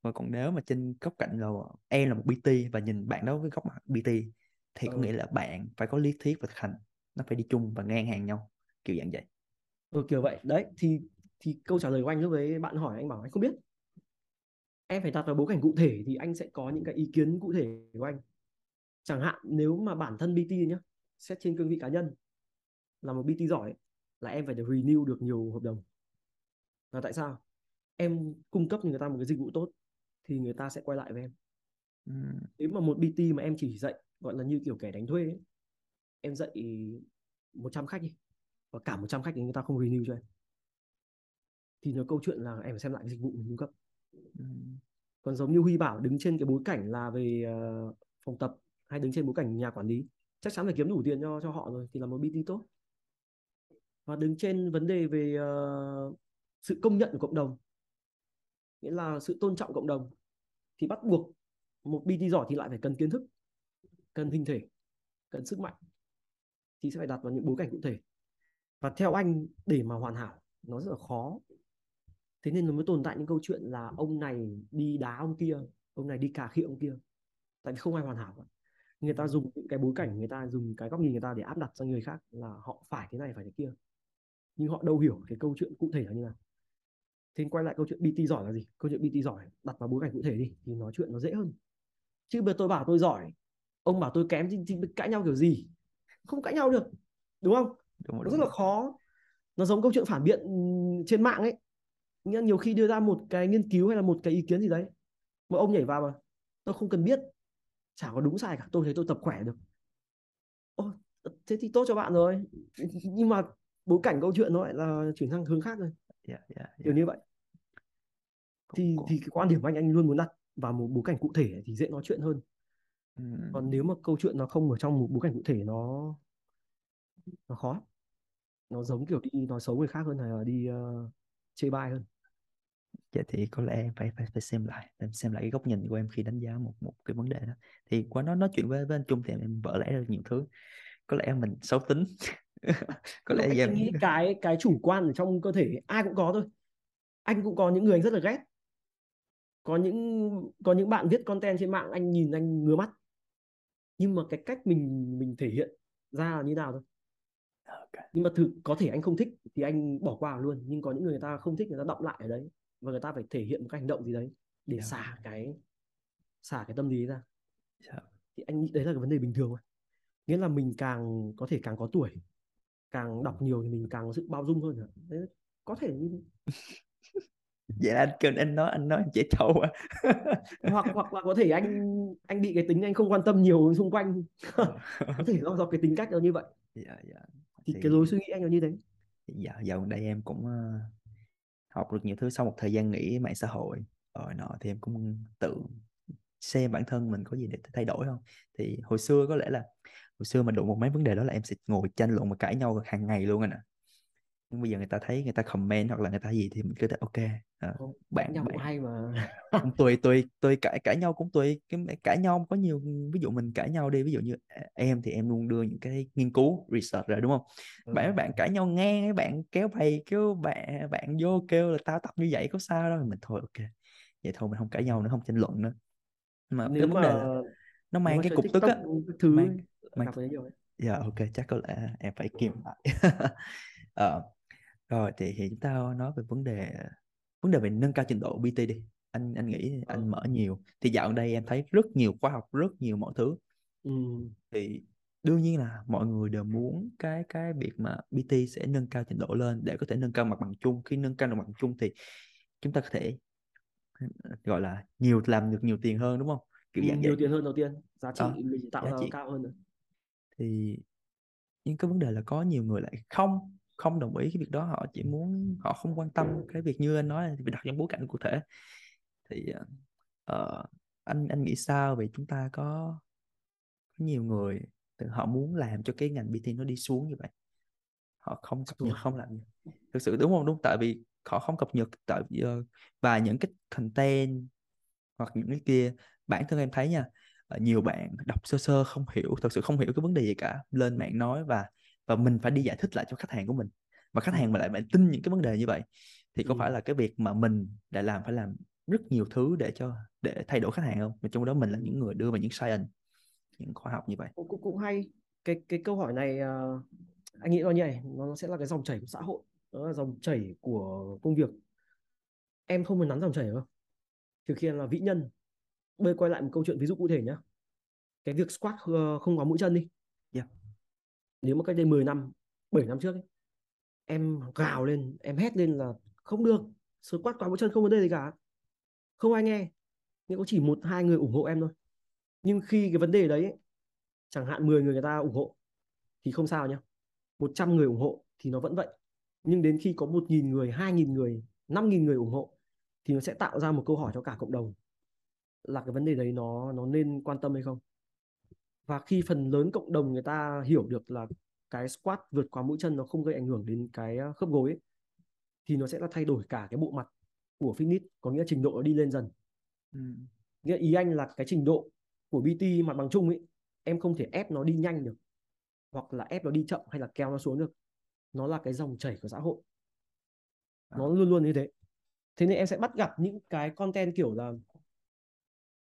mà còn nếu mà trên góc cạnh là em là một BT và nhìn bạn đó với góc mặt BT thì có Ừ. nghĩa là bạn phải có lý thuyết và thực hành. Nó phải đi chung và ngang hàng nhau kiểu dạng vậy. Ừ, kiểu vậy. Đấy thì thì câu trả lời của anh lúc đấy bạn hỏi anh bảo anh không biết. Em phải đặt vào bối cảnh cụ thể thì anh sẽ có những cái ý kiến cụ thể của anh. Chẳng hạn nếu mà bản thân BT nhá xét trên cương vị cá nhân là một BT giỏi là em phải renew được nhiều hợp đồng. Là tại sao? Em cung cấp cho người ta một cái dịch vụ tốt thì người ta sẽ quay lại với em. Nếu mà một BT mà em chỉ dạy gọi là như kiểu kẻ đánh thuê ấy, em dạy 100 khách đi và cả 100 khách thì người ta không renew cho em. Thì nó câu chuyện là em phải xem lại cái dịch vụ mình cung cấp. Còn giống như Huy bảo đứng trên cái bối cảnh là về ờ, phòng tập hay đứng trên bối cảnh nhà quản lý chắc chắn phải kiếm đủ tiền cho cho họ rồi thì là một BT tốt và đứng trên vấn đề về uh, sự công nhận của cộng đồng. Nghĩa là sự tôn trọng cộng đồng. Thì bắt buộc một BT giỏi thì lại phải cần kiến thức cần hình thể cần sức mạnh. Thì sẽ phải đặt vào những bối cảnh cụ thể. Và theo anh để mà hoàn hảo nó rất là khó. Thế nên nó mới tồn tại những câu chuyện là ông này đi đá ông kia ông này đi cà khịa ông kia. Tại vì không ai hoàn hảo cả. người ta dùng những cái bối cảnh người ta dùng cái góc nhìn người ta để áp đặt cho người khác là họ phải thế này phải thế kia nhưng họ đâu hiểu cái câu chuyện cụ thể là như nào. Thế quay lại câu chuyện BT giỏi là gì? Câu chuyện BT giỏi đặt vào bối cảnh cụ thể đi thì nói chuyện nó dễ hơn. Chứ bây giờ tôi bảo tôi giỏi ông bảo tôi kém thì, thì cãi nhau kiểu gì? Không cãi nhau được đúng không? Đúng nó đúng rất là khó. Nó giống câu chuyện phản biện trên mạng ấy. Nghĩa nhiều khi đưa ra một cái nghiên cứu hay là một cái ý kiến gì đấy một ông nhảy vào mà tôi không cần biết chả có đúng sai cả tôi thấy tôi tập khỏe được. Ô, thế thì tốt cho bạn rồi. Nhưng mà bối cảnh câu chuyện nó lại là chuyển sang hướng khác rồi Dạ, dạ, dạ. kiểu như vậy. Thì thì cái quan điểm của anh anh luôn muốn đặt vào một bối cảnh cụ thể thì dễ nói chuyện hơn. Ừm, còn nếu mà câu chuyện nó không ở trong một bối cảnh cụ thể nó nó khó. Nó giống kiểu đi nói xấu người khác hơn hay là đi ờ, chê bai hơn. Dạ thì có lẽ em phải phải phải xem lại em xem lại cái góc nhìn của em khi đánh giá một một cái vấn đề đó. Thì qua nó nói chuyện với với anh Trung thì em vỡ lẽ ra được nhiều thứ. Có lẽ mình xấu tính có lẽ anh, nghĩ cái cái chủ quan ở trong cơ thể ai cũng có thôi. Anh cũng có những người anh rất là ghét. Có những có những bạn viết content trên mạng anh nhìn anh ngứa mắt. Nhưng mà cái cách mình mình thể hiện ra là như nào thôi. Ok. nhưng mà thực có thể anh không thích thì anh bỏ qua luôn. Nhưng có những người, người ta không thích người ta động lại ở đấy. Và người ta phải thể hiện một cái hành động gì đấy để Dạ. xả cái xả cái tâm lý ra. Dạ. thì anh nghĩ đấy là cái vấn đề bình thường mà nghĩa là mình càng có thể càng có tuổi càng đọc nhiều thì mình càng có sự bao dung hơn đấy, có thể như vậy là anh kêu anh nói anh nói em trẻ trâu à? Hoặc hoặc là có thể anh anh bị cái tính anh không quan tâm nhiều xung quanh. Có thể do do cái tính cách nó như vậy. Dạ dạ. Thì Thì- cái lối suy nghĩ anh nó như thế. Dạo dạo đây em cũng ờ, học được nhiều thứ sau một thời gian nghỉ mạng xã hội. Rồi nọ thì em cũng tự xem bản thân mình có gì để thay đổi không? Thì hồi xưa có lẽ là hồi xưa mà đụng một mấy vấn đề đó là em sẽ ngồi tranh luận và cãi nhau hàng ngày luôn anh ạ. Nhưng bây giờ người ta thấy người ta comment hoặc là người ta gì thì mình cứ thể ok Không, bạn nhau bạn hay mà. tùy tùy tùy cãi cãi nhau cũng cái cãi nhau có nhiều ví dụ mình cãi nhau đi ví dụ như à, em thì em luôn đưa những cái nghiên cứu research ra đúng không? Ừ. bạn bạn cãi nhau ngang bạn kéo bày kêu bạn bạn vô kêu là tao tập như vậy có sao đâu. Mình thôi ok vậy thôi mình không cãi nhau nữa không tranh luận nữa. Mà nếu cái vấn mà đề là nó mang cái cục tức á TikTok thứ mang đấy nhiều ấy. dạ ok chắc có lẽ em phải kiềm lại Ờ, rồi thì, thì chúng ta nói về vấn đề vấn đề về nâng cao trình độ PT đi anh anh nghĩ Ờ. anh mở nhiều thì dạo gần đây em thấy rất nhiều khóa học rất nhiều mọi thứ ừ. thì đương nhiên là mọi người đều muốn cái cái việc mà PT sẽ nâng cao trình độ lên để có thể nâng cao mặt bằng chung khi nâng cao mặt bằng chung thì chúng ta có thể gọi là nhiều làm được nhiều tiền hơn đúng không kiểu Ừ, dạng nhiều vậy tiền hơn đầu tiên giá trị Đó, mình tạo giá ra trị. cao hơn nữa. Thì nhưng cái vấn đề là có nhiều người lại không không đồng ý cái việc đó họ chỉ muốn họ không quan tâm cái việc như anh nói thì phải đặt trong bối cảnh cụ thể. Thì ờ, anh anh nghĩ sao vì chúng ta có, có nhiều người thì họ muốn làm cho cái ngành PT nó đi xuống như vậy? Họ không cập nhật không làm thực sự đúng không? Đúng tại vì họ không cập nhật tại vì, ờ, và những cái content hoặc những cái kia bản thân em thấy nha nhiều bạn đọc sơ sơ không hiểu thật sự không hiểu cái vấn đề gì cả lên mạng nói và và mình phải đi giải thích lại cho khách hàng của mình. Và khách hàng mà lại lại tin những cái vấn đề như vậy thì có Ừ. phải là cái việc mà mình đã làm phải làm rất nhiều thứ để cho để thay đổi khách hàng không? Mà trong đó mình là những người đưa vào những science những khoa học như vậy. Cũng cũng, hay. Cái cái câu hỏi này uh, anh nghĩ nó như này nó sẽ là cái dòng chảy của xã hội đó là dòng chảy của công việc. Em không muốn nắn dòng chảy không thực hiện là vĩ nhân bây quay lại một câu chuyện ví dụ cụ thể nhá. Cái việc squat ờ, không có mũi chân đi. Yeah. nếu mà cách đây 10 năm 7 năm trước ấy, em gào lên em hét lên là không được squat quá mũi chân không vấn đề gì cả. Không ai nghe. Nhưng có chỉ một hai người ủng hộ em thôi. Nhưng khi cái vấn đề đấy ấy, chẳng hạn 10 người người ta ủng hộ thì không sao nhá. 100 người ủng hộ thì nó vẫn vậy. Nhưng đến khi có 1.000 người 2.000 người 5.000 người ủng hộ thì nó sẽ tạo ra một câu hỏi cho cả cộng đồng là cái vấn đề đấy nó nó nên quan tâm hay không? Và khi phần lớn cộng đồng người ta hiểu được là cái squat vượt qua mũi chân nó không gây ảnh hưởng đến cái ờ, khớp gối ấy, thì nó sẽ là thay đổi cả cái bộ mặt của fitness có nghĩa trình độ nó đi lên dần. Ừ. nghĩa ý anh là cái trình độ của BT mặt bằng chung ấy em không thể ép nó đi nhanh được hoặc là ép nó đi chậm hay là kéo nó xuống được. Nó là cái dòng chảy của xã hội. À. nó luôn luôn như thế. Thế nên em sẽ bắt gặp những cái content kiểu là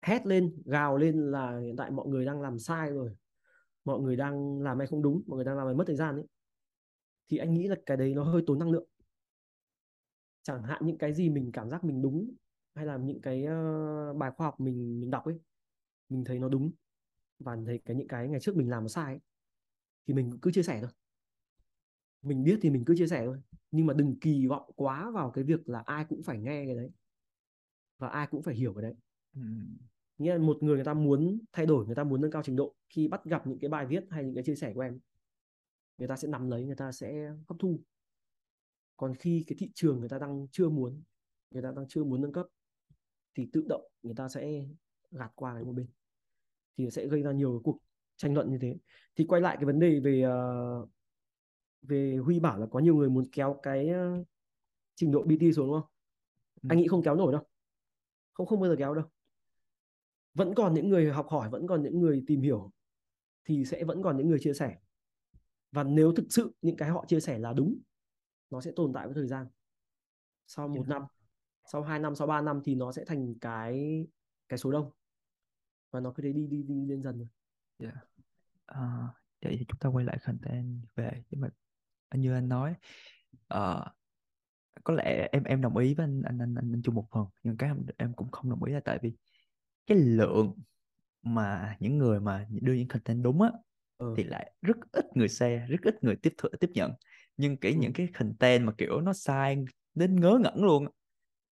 hét lên gào lên là hiện tại mọi người đang làm sai rồi. Mọi người đang làm hay không đúng mọi người đang làm hay mất thời gian ấy. Thì anh nghĩ là cái đấy nó hơi tốn năng lượng. Chẳng hạn những cái gì mình cảm giác mình đúng hay là những cái uh, bài khoa học mình mình đọc ấy mình thấy nó đúng và thấy cái những cái ngày trước mình làm sai ấy, thì mình cứ chia sẻ thôi. Mình biết thì mình cứ chia sẻ thôi nhưng mà đừng kỳ vọng quá vào cái việc là ai cũng phải nghe cái đấy và ai cũng phải hiểu cái đấy nghĩa là một người người ta muốn thay đổi người ta muốn nâng cao trình độ khi bắt gặp những cái bài viết hay những cái chia sẻ của em người ta sẽ nắm lấy người ta sẽ hấp thu còn khi cái thị trường người ta đang chưa muốn người ta đang chưa muốn nâng cấp thì tự động người ta sẽ gạt qua cái một bên thì sẽ gây ra nhiều cuộc tranh luận như thế thì quay lại cái vấn đề về uh, về Huy bảo là có nhiều người muốn kéo cái uh, trình độ BT xuống đúng không? Ừ. Anh nghĩ không kéo nổi đâu. Không không bao giờ kéo đâu. Vẫn còn những người học hỏi, vẫn còn những người tìm hiểu thì sẽ vẫn còn những người chia sẻ. Và nếu thực sự những cái họ chia sẻ là đúng, nó sẽ tồn tại với thời gian. Sau một năm, sau 2 năm, sau 3 năm thì nó sẽ thành cái cái số đông. Và nó cứ thế đi đi đi lên dần rồi. Yeah. À, vậy thì chúng ta quay lại content về nhưng mà như anh nói uh, có lẽ em em đồng ý với anh anh anh, anh, anh chung một phần nhưng cái em, em cũng không đồng ý là tại vì cái lượng mà những người mà đưa những content đúng á ừ. thì lại rất ít người share rất ít người tiếp tiếp nhận nhưng kỹ ừ. những cái content mà kiểu nó sai đến ngớ ngẩn luôn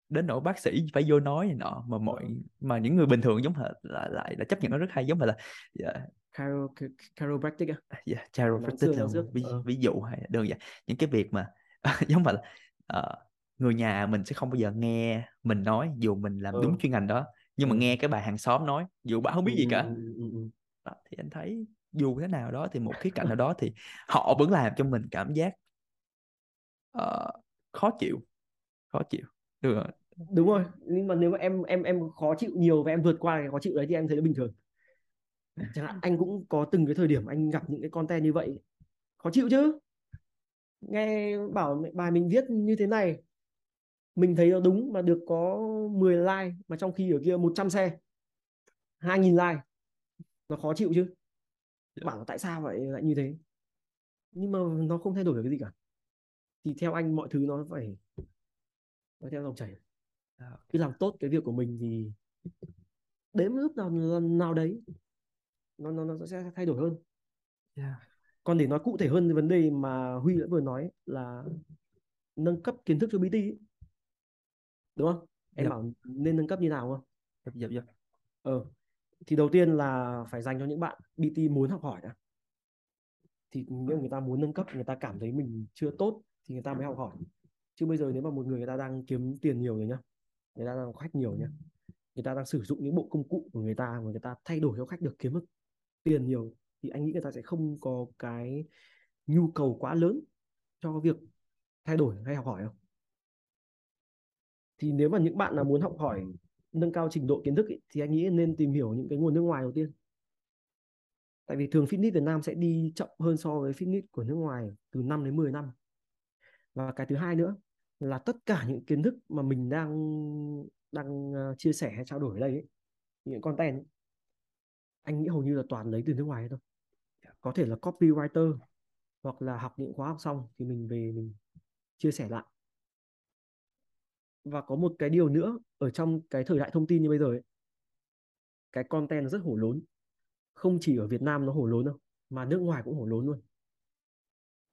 đến nỗi bác sĩ phải vô nói này nọ mà mọi ừ. mà những người bình thường giống hệt lại lại là chấp nhận nó rất hay giống là yeah, Chiropractic chiropractic á yeah, chiropractic là ví, uh. ví dụ hay đơn giản những cái việc mà giống là uh, người nhà mình sẽ không bao giờ nghe mình nói dù mình làm ừ. đúng chuyên ngành đó nhưng mà ừ. nghe cái bà hàng xóm nói dù bà không biết gì cả. ừ, ừ, ừ, ừ. Đó, thì anh thấy dù thế nào đó thì một khía cạnh nào đó thì họ vẫn làm cho mình cảm giác uh, khó chịu khó chịu. Được đúng rồi nhưng mà nếu mà em em em khó chịu nhiều và em vượt qua cái khó chịu đấy thì em thấy nó bình thường. Chẳng hạn anh cũng có từng cái thời điểm anh gặp những cái content như vậy khó chịu chứ? Nghe bảo bài mình viết như thế này mình thấy nó đúng mà được có 10 like mà trong khi ở kia 100 xe 2.000 like nó khó chịu chứ dạ. bảo là tại sao vậy lại như thế nhưng mà nó không thay đổi được cái gì cả thì theo anh mọi thứ nó phải nó theo dòng chảy khi làm tốt cái việc của mình thì đến lúc nào nào đấy nó nó nó sẽ thay đổi hơn yeah. còn để nói cụ thể hơn vấn đề mà Huy đã vừa nói là nâng cấp kiến thức cho BT ấy. Đúng không em. Dạ. bảo nên nâng cấp như nào không yep, yep, yep. ờ thì đầu tiên là phải dành cho những bạn BT muốn học hỏi đã thì nếu người ta muốn nâng cấp người ta cảm thấy mình chưa tốt thì người ta mới học hỏi chứ bây giờ nếu mà một người người ta đang kiếm tiền nhiều rồi nhá người ta đang khách nhiều nhá người ta đang sử dụng những bộ công cụ của người ta mà người ta thay đổi cho khách được kiếm được tiền nhiều thì anh nghĩ người ta sẽ không có cái nhu cầu quá lớn cho việc thay đổi hay học hỏi không thì nếu mà những bạn nào muốn học hỏi nâng cao trình độ kiến thức ý, thì anh nghĩ nên tìm hiểu những cái nguồn nước ngoài đầu tiên. Tại vì thường fitness Việt Nam sẽ đi chậm hơn so với fitness của nước ngoài từ 5 đến 10 năm. Và cái thứ hai nữa là tất cả những kiến thức mà mình đang đang ờ, chia sẻ hay trao đổi ở đây ấy, những content ấy, anh nghĩ hầu như là toàn lấy từ nước ngoài thôi. Có thể là copywriter hoặc là học những khóa học xong thì mình về mình chia sẻ lại và có một cái điều nữa ở trong cái thời đại thông tin như bây giờ ấy, cái content rất hổ lốn. Không chỉ ở Việt Nam nó hổ lốn đâu mà nước ngoài cũng hổ lốn luôn.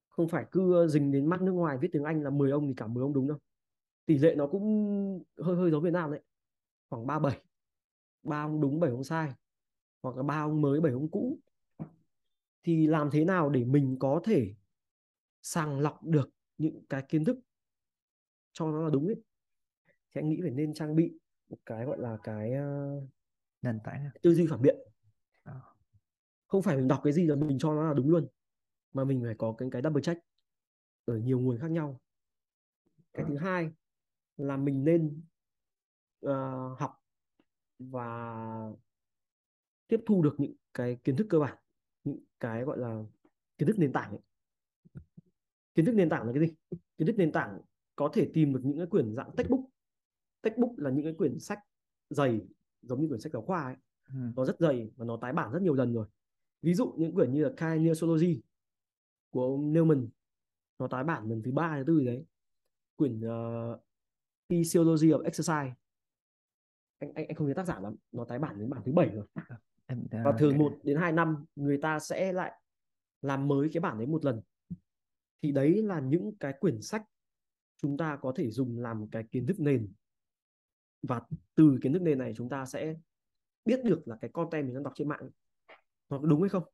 Không phải cứ dình đến mắt nước ngoài viết tiếng Anh là 10 ông thì cả 10 ông đúng đâu. Tỷ lệ nó cũng hơi hơi giống Việt Nam đấy. Khoảng 37 ba ông đúng bảy ông sai. Hoặc là ba ông mới bảy ông cũ. Thì làm thế nào để mình có thể sàng lọc được những cái kiến thức cho nó là đúng ấy? Thì anh nghĩ phải nên trang bị một cái gọi là cái uh, nền tảng tư duy phản biện à. không phải mình đọc cái gì là mình cho nó là đúng luôn mà mình phải có cái cái double check ở nhiều nguồn khác nhau cái à. thứ hai là mình nên uh, học và tiếp thu được những cái kiến thức cơ bản những cái gọi là kiến thức nền tảng ấy. kiến thức nền tảng là cái gì kiến thức nền tảng có thể tìm được những cái quyển dạng textbook textbook là những cái quyển sách dày giống như quyển sách giáo khoa ấy. Ừ. nó rất dày và nó tái bản rất nhiều lần rồi. Ví dụ những quyển như là Kinesiology của ông Newman nó tái bản lần thứ ba thứ tư đấy. Quyển uh, Physiology of Exercise. Anh anh anh không nhớ tác giả lắm nó tái bản đến bản thứ bảy rồi. Và thường một đến hai năm người ta sẽ lại làm mới cái bản đấy một lần. Thì đấy là những cái quyển sách chúng ta có thể dùng làm cái kiến thức nền và từ kiến thức nền này chúng ta sẽ biết được là cái content mình đang đọc trên mạng nó đúng hay không?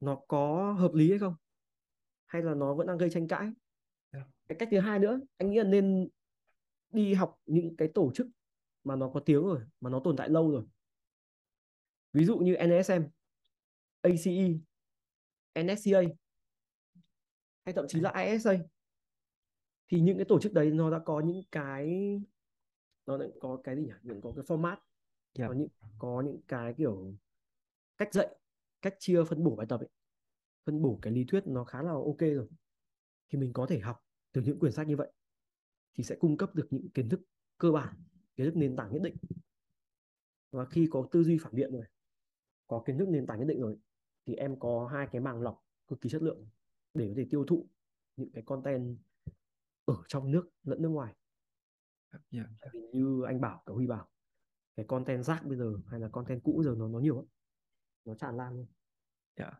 Nó có hợp lý hay không? Hay là nó vẫn đang gây tranh cãi? Dạ. cái cách thứ hai nữa anh nghĩ là nên đi học những cái tổ chức mà nó có tiếng rồi mà nó tồn tại lâu rồi. Ví dụ như NSM ACE NSCA hay thậm chí là ISA thì những cái tổ chức đấy nó đã có những cái nó đã có cái gì nhỉ? Những có cái format. Yeah. Dạ. có những có những cái kiểu cách dạy cách chia phân bổ bài tập ấy. Phân bổ cái lý thuyết nó khá là ok rồi. Thì mình có thể học từ những quyển sách như vậy. Thì sẽ cung cấp được những kiến thức cơ bản kiến thức nền tảng nhất định. Và khi có tư duy phản biện rồi có kiến thức nền tảng nhất định rồi thì em có hai cái màng lọc cực kỳ chất lượng để có thể tiêu thụ những cái content ở trong nước lẫn nước ngoài yeah. Dạ. Vì như anh bảo cả huy bảo cái content rác bây giờ hay là content cũ giờ nó nó nhiều lắm nó tràn lan luôn yeah. Dạ.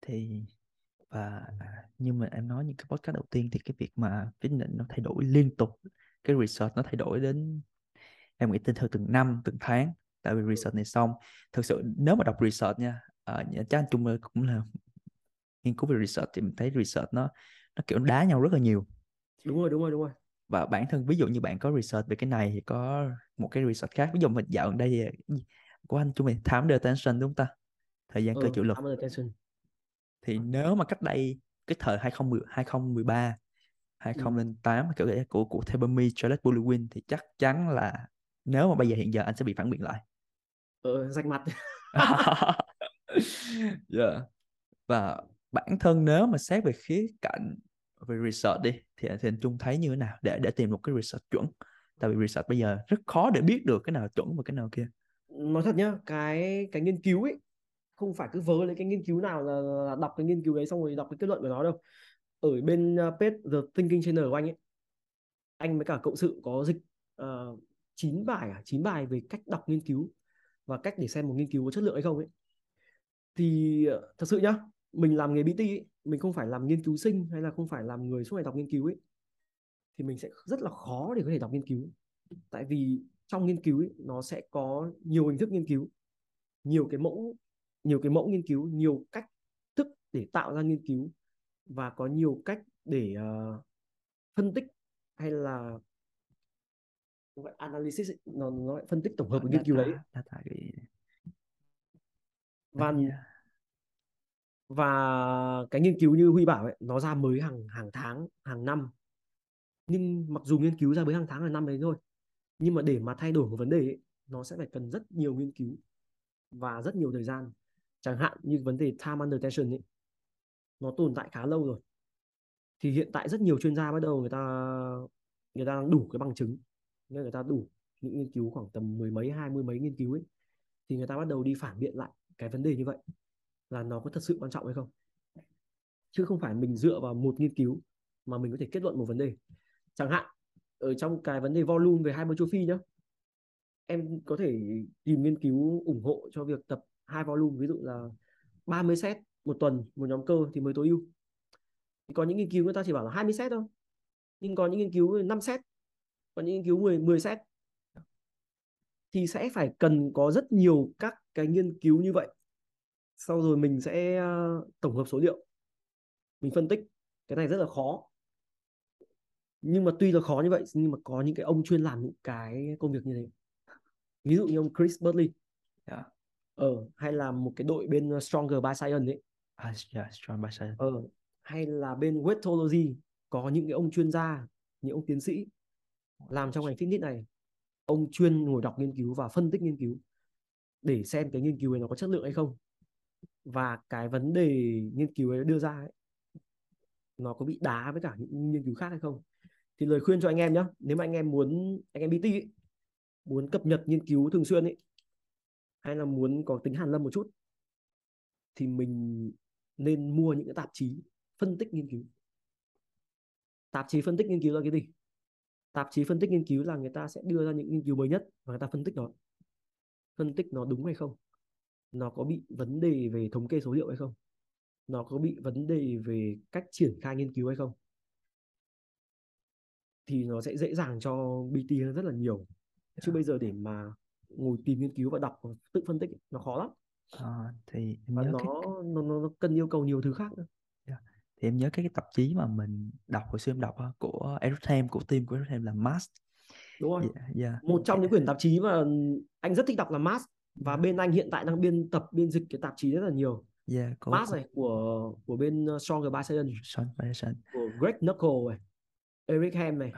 thì và như mà em nói những cái podcast đầu tiên thì cái việc mà quyết định nó thay đổi liên tục cái research nó thay đổi đến em nghĩ tin theo từng năm từng tháng tại vì research này xong thực sự nếu mà đọc research nha uh, chắc anh Trung cũng là nghiên cứu về research thì mình thấy research nó nó kiểu đá nhau rất là nhiều đúng rồi đúng rồi đúng rồi và bản thân ví dụ như bạn có research về cái này thì có một cái research khác. Ví dụ mình dạo gần đây của anh chúng mình time attention đúng không ta? Thời gian ừ, cơ chịu lực. Thì nếu mà cách đây cái thời 2010 2013 2008 ừ. kiểu của của Tebami Charlotte Buluwin thì chắc chắn là nếu mà bây giờ hiện giờ anh sẽ bị phản biện lại. Ờ, rạch mặt. Yeah. và bản thân nếu mà xét về khía cạnh về research đi thì, thì anh Trung thấy như thế nào để để tìm một cái research chuẩn? Tại vì research bây giờ rất khó để biết được cái nào chuẩn và cái nào kia. Nói thật nhá cái cái nghiên cứu ấy không phải cứ vớ lấy cái nghiên cứu nào là, là đọc cái nghiên cứu đấy xong rồi đọc cái kết luận của nó đâu. Ở bên ờ, page The Thinking Channel của anh ấy anh với cả cộng sự có dịch ờ, uh, 9 bài à? 9 bài về cách đọc nghiên cứu và cách để xem một nghiên cứu có chất lượng hay không ấy. Thì ờ, thật sự nhá mình làm nghề BT ấy, mình không phải làm nghiên cứu sinh hay là không phải làm người suốt ngày đọc nghiên cứu ấy thì mình sẽ rất là khó để có thể đọc nghiên cứu. Tại vì trong nghiên cứu ấy, nó sẽ có nhiều hình thức nghiên cứu nhiều cái mẫu nhiều cái mẫu nghiên cứu nhiều cách thức để tạo ra nghiên cứu và có nhiều cách để uh, phân tích hay là gọi analysis nó nó phân tích tổng hợp của nghiên cứu đấy. cái... và và cái nghiên cứu như huy bảo ấy nó ra mới hàng hàng tháng hàng năm. Nhưng mặc dù nghiên cứu ra mới hàng tháng hàng năm đấy thôi. Nhưng mà để mà thay đổi một vấn đề ấy, nó sẽ phải cần rất nhiều nghiên cứu và rất nhiều thời gian. Chẳng hạn như vấn đề time under tension ấy nó tồn tại khá lâu rồi. Thì hiện tại rất nhiều chuyên gia bắt đầu người ta người ta đang đủ cái bằng chứng. Nên người ta đủ những nghiên cứu khoảng tầm mười mấy hai mươi mấy nghiên cứu ấy. Thì người ta bắt đầu đi phản biện lại cái vấn đề như vậy là nó có thật sự quan trọng hay không? Chứ không phải mình dựa vào một nghiên cứu mà mình có thể kết luận một vấn đề. Chẳng hạn, ở trong cái vấn đề volume về hai chu phi nhá, em có thể tìm nghiên cứu ủng hộ cho việc tập hai volume, ví dụ là 30 set một tuần, một nhóm cơ thì mới tối ưu. Có những nghiên cứu người ta chỉ bảo là 20 set thôi, nhưng có những nghiên cứu 5 set, có những nghiên cứu 10 10 set. Thì sẽ phải cần có rất nhiều các cái nghiên cứu như vậy sau rồi mình sẽ ờ, tổng hợp số liệu. Mình phân tích. Cái này rất là khó. Nhưng mà tuy là khó như vậy nhưng mà có những cái ông chuyên làm những cái công việc như thế. Ví dụ như ông Chris Burley yeah. ờ hay là một cái đội bên Stronger by Science ấy. À, yeah, strong by science. Ờ hay là bên Weightology có những cái ông chuyên gia những ông tiến sĩ làm trong ngành fitness này. Ông chuyên ngồi đọc nghiên cứu và phân tích nghiên cứu để xem cái nghiên cứu ấy nó có chất lượng hay không và cái vấn đề nghiên cứu ấy đưa ra ấy, nó có bị đá với cả những nghiên cứu khác hay không? Thì lời khuyên cho anh em nhé nếu mà anh em muốn anh em BT ấy, muốn cập nhật nghiên cứu thường xuyên ấy hay là muốn có tính hàn lâm một chút thì mình nên mua những cái tạp chí phân tích nghiên cứu. Tạp chí phân tích nghiên cứu là cái gì? Tạp chí phân tích nghiên cứu là người ta sẽ đưa ra những nghiên cứu mới nhất và người ta phân tích nó. Phân tích nó đúng hay không? Nó có bị vấn đề về thống kê số liệu hay không? Nó có bị vấn đề về cách triển khai nghiên cứu hay không? Thì nó sẽ dễ dàng cho BT hơn rất là nhiều. Chứ bây giờ để mà ngồi tìm nghiên cứu và đọc và tự phân tích nó khó lắm. À, thì và nó, cái nó nó nó cần yêu cầu nhiều thứ khác nữa. Thì em nhớ cái, cái tạp chí mà mình đọc hồi xưa em đọc của Aerotem của team của Aerotem là Mass đúng rồi. Yeah, yeah. một trong những quyển tạp chí mà anh rất thích đọc là Mass và bên anh hiện tại đang biên tập biên dịch cái tạp chí rất là nhiều. Yeah, có, Mass này của của bên uh, Stronger by Science Sean Patterson của Greg Knuckle này Eric Ham này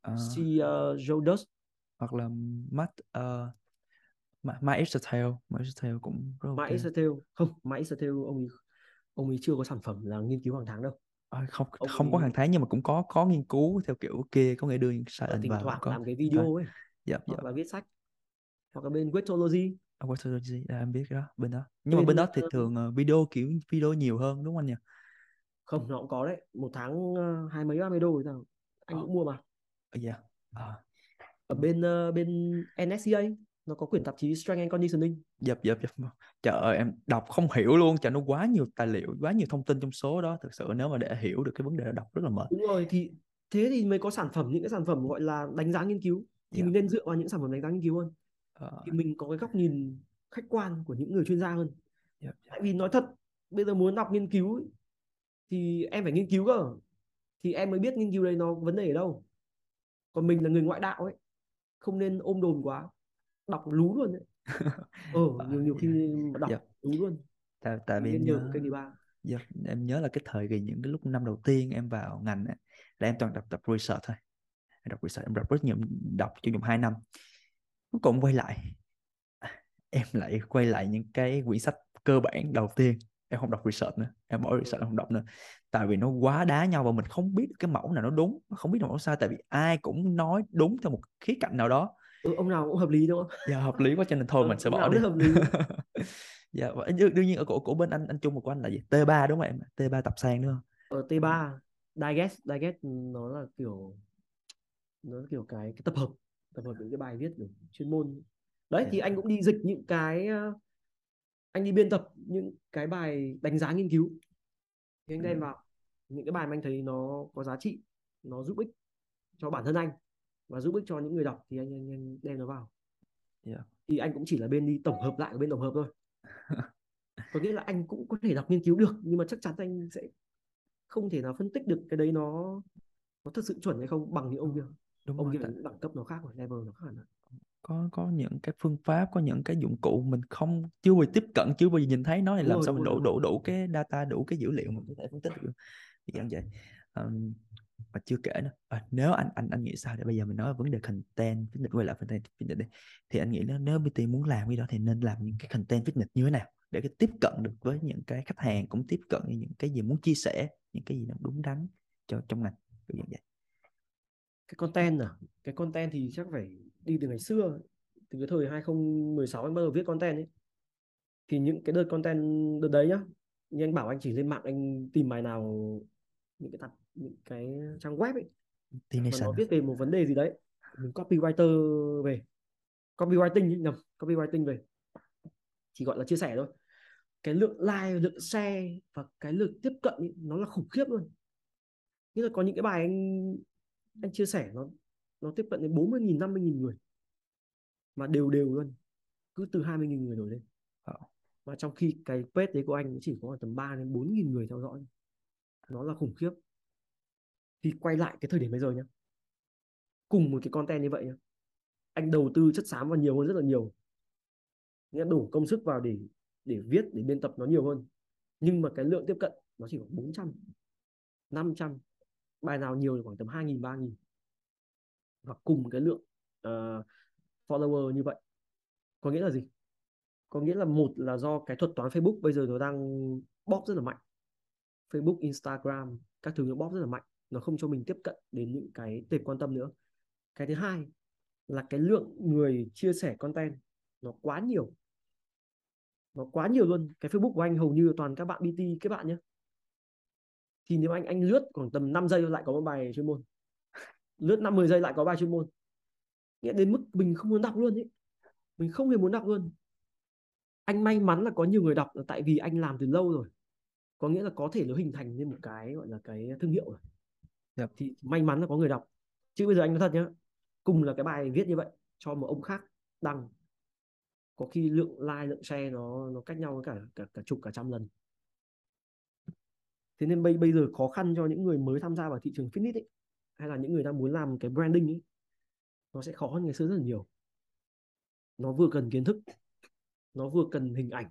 ờ, C. Uh, Joe Dust. Hoặc là Matt uh, My Exertail My Exertail cũng rất ok. Mike Exertel không Mike Exertel ông ấy ông ấy chưa có sản phẩm là nghiên cứu hàng tháng đâu. À, không ông không có hàng tháng nhưng mà cũng có có nghiên cứu theo kiểu kia có nghĩa đưa thỉnh vào thoảng có. làm cái video ấy. Dạ dạ. Là viết sách hoặc là bên Weightology à, Watology, à, em biết cái đó bên đó. Nhưng mà Bên, bên đó thì ờ, thường ờ, video kiểu video nhiều hơn đúng không anh nhỉ? Không nó cũng có đấy. Một tháng uh, hai mấy ba mươi đô thì sao? Anh Ờ. cũng mua mà. À, dạ à, ở bên bên NSCA nó có quyển tạp chí Strength and Conditioning. Dập dập dập. Trời ơi em đọc không hiểu luôn trời nó quá nhiều tài liệu quá nhiều thông tin trong số đó. Thực sự nếu mà để hiểu được cái vấn đề đó đọc rất là mệt. Đúng rồi thì thế thì mới có sản phẩm những cái sản phẩm gọi là đánh giá nghiên cứu. Thì Dạ. mình nên dựa vào những sản phẩm đánh giá nghiên cứu hơn. Ờ, thì mình có cái góc nhìn khách quan của những người chuyên gia hơn. Dập, dập. tại vì nói thật bây giờ muốn đọc nghiên cứu ấy, thì em phải nghiên cứu cơ. Thì em mới biết nghiên cứu đấy nó vấn đề ở đâu. Còn mình là người ngoại đạo ấy không nên ôm đồn quá. Đọc lú luôn ờ Ờ, nhiều nhiều khi mà đọc Dạ. lú luôn. Tại tại vì nhớ thứ ba. Dạ, em nhớ là cái thời kỳ những cái lúc năm đầu tiên em vào ngành á, là em toàn đọc tập research thôi. Em đọc research em đọc rất nhiều đọc trong vòng 2 năm cuối cùng quay lại. Em lại quay lại những cái quyển sách cơ bản đầu tiên. Em không đọc research nữa. Em bỏ research em không đọc nữa. Tại vì nó quá đá nhau và mình không biết cái mẫu nào nó đúng không biết nào mẫu sai tại vì ai cũng nói đúng theo một khía cạnh nào đó. Ừ, ông nào cũng hợp lý đúng không? Dạ hợp lý quá cho nên thôi Ờ, mình sẽ bỏ nào đi. hợp lý. Dạ và đương, nhiên ở của của bên anh anh chung của anh là gì? T3 đúng không em? T3 tập sang đúng không ở T3 digest digest nó là kiểu nó là kiểu cái, cái tập hợp tập hợp những cái bài viết kiểu chuyên môn đấy thì Dạ. anh cũng đi dịch những cái ờ, anh đi biên tập những cái bài đánh giá nghiên cứu thì anh đem Ừ. vào những cái bài mà anh thấy nó có giá trị nó giúp ích cho bản thân anh và giúp ích cho những người đọc thì anh, anh, anh đem nó vào Dạ. thì anh cũng chỉ là bên đi tổng hợp lại bên tổng hợp thôi có nghĩa là anh cũng có thể đọc nghiên cứu được nhưng mà chắc chắn anh sẽ không thể nào phân tích được cái đấy nó nó thật sự chuẩn hay không bằng những ông kia đúng ông rồi kia tại- là đẳng cấp nó khác rồi level nó khác rồi. có có những cái phương pháp có những cái dụng cụ mình không chưa bao giờ tiếp cận chưa bao giờ nhìn thấy nó thì làm rồi, sao mình đủ đủ đủ cái data đủ cái dữ liệu mà có thể phân tích được thì dạng vậy. Ờm, và chưa kể nữa. À, nếu anh anh anh nghĩ sao để bây giờ mình nói về vấn đề content fitness quay lại content fitness đi. Thì anh nghĩ nếu nếu BT muốn làm cái đó thì nên làm những cái content fitness như thế nào để cái tiếp cận được với những cái khách hàng cũng tiếp cận những cái gì muốn chia sẻ những cái gì nó đúng đắn cho trong ngành kiểu dạng vậy cái content à? Cái content thì chắc phải đi từ ngày xưa từ cái thời 2016 anh bắt đầu viết content ấy. Thì những cái đợt content đợt đấy nhá như anh bảo anh chỉ lên mạng anh tìm bài nào những cái tập những cái trang web ấy. Mà nó viết về một vấn đề gì đấy mình copywriter về. Copywriting nhầm copywriting về. Chỉ gọi là chia sẻ thôi. Cái lượng like lượng share và cái lượng tiếp cận ý, nó là khủng khiếp luôn. Như là có những cái bài anh anh chia sẻ nó nó tiếp cận đến 40 nghìn 50 nghìn người. Mà đều đều luôn. Cứ từ 20 nghìn người nổi lên. Và trong khi cái page đấy của anh chỉ có tầm 3 đến 4 nghìn người theo dõi. Nó là khủng khiếp. Thì quay lại cái thời điểm bây giờ nhé cùng một cái content như vậy nhé anh đầu tư chất xám vào nhiều hơn rất là nhiều. Nghĩa đủ công sức vào để để viết để biên tập nó nhiều hơn. Nhưng mà cái lượng tiếp cận nó chỉ khoảng 400 500 bài nào nhiều thì khoảng tầm 2.000 3.000 và cùng cái lượng uh, follower như vậy. Có nghĩa là gì? Có nghĩa là một là do cái thuật toán Facebook bây giờ nó đang bóp rất là mạnh. Facebook Instagram các thứ nó bóp rất là mạnh. Nó không cho mình tiếp cận đến những cái tệp quan tâm nữa. Cái thứ hai là cái lượng người chia sẻ content nó quá nhiều. Nó quá nhiều luôn. Cái Facebook của anh hầu như toàn các bạn BT các bạn nhé thì nếu anh anh lướt khoảng tầm 5 giây lại có một bài chuyên môn. Lướt 50 giây lại có bài chuyên môn. Nghĩa đến mức mình không muốn đọc luôn ấy mình không hề muốn đọc luôn. Anh may mắn là có nhiều người đọc là tại vì anh làm từ lâu rồi. Có nghĩa là có thể nó hình thành nên một cái gọi là cái thương hiệu rồi. Yep. thì may mắn là có người đọc. Chứ bây giờ anh nói thật nhá cùng là cái bài viết như vậy cho một ông khác đăng có khi lượng like lượng share nó nó cách nhau cả cả cả chục cả trăm lần thế nên bây bây giờ khó khăn cho những người mới tham gia vào thị trường fitness ấy hay là những người đang muốn làm cái branding ấy nó sẽ khó hơn ngày xưa rất là nhiều nó vừa cần kiến thức nó vừa cần hình ảnh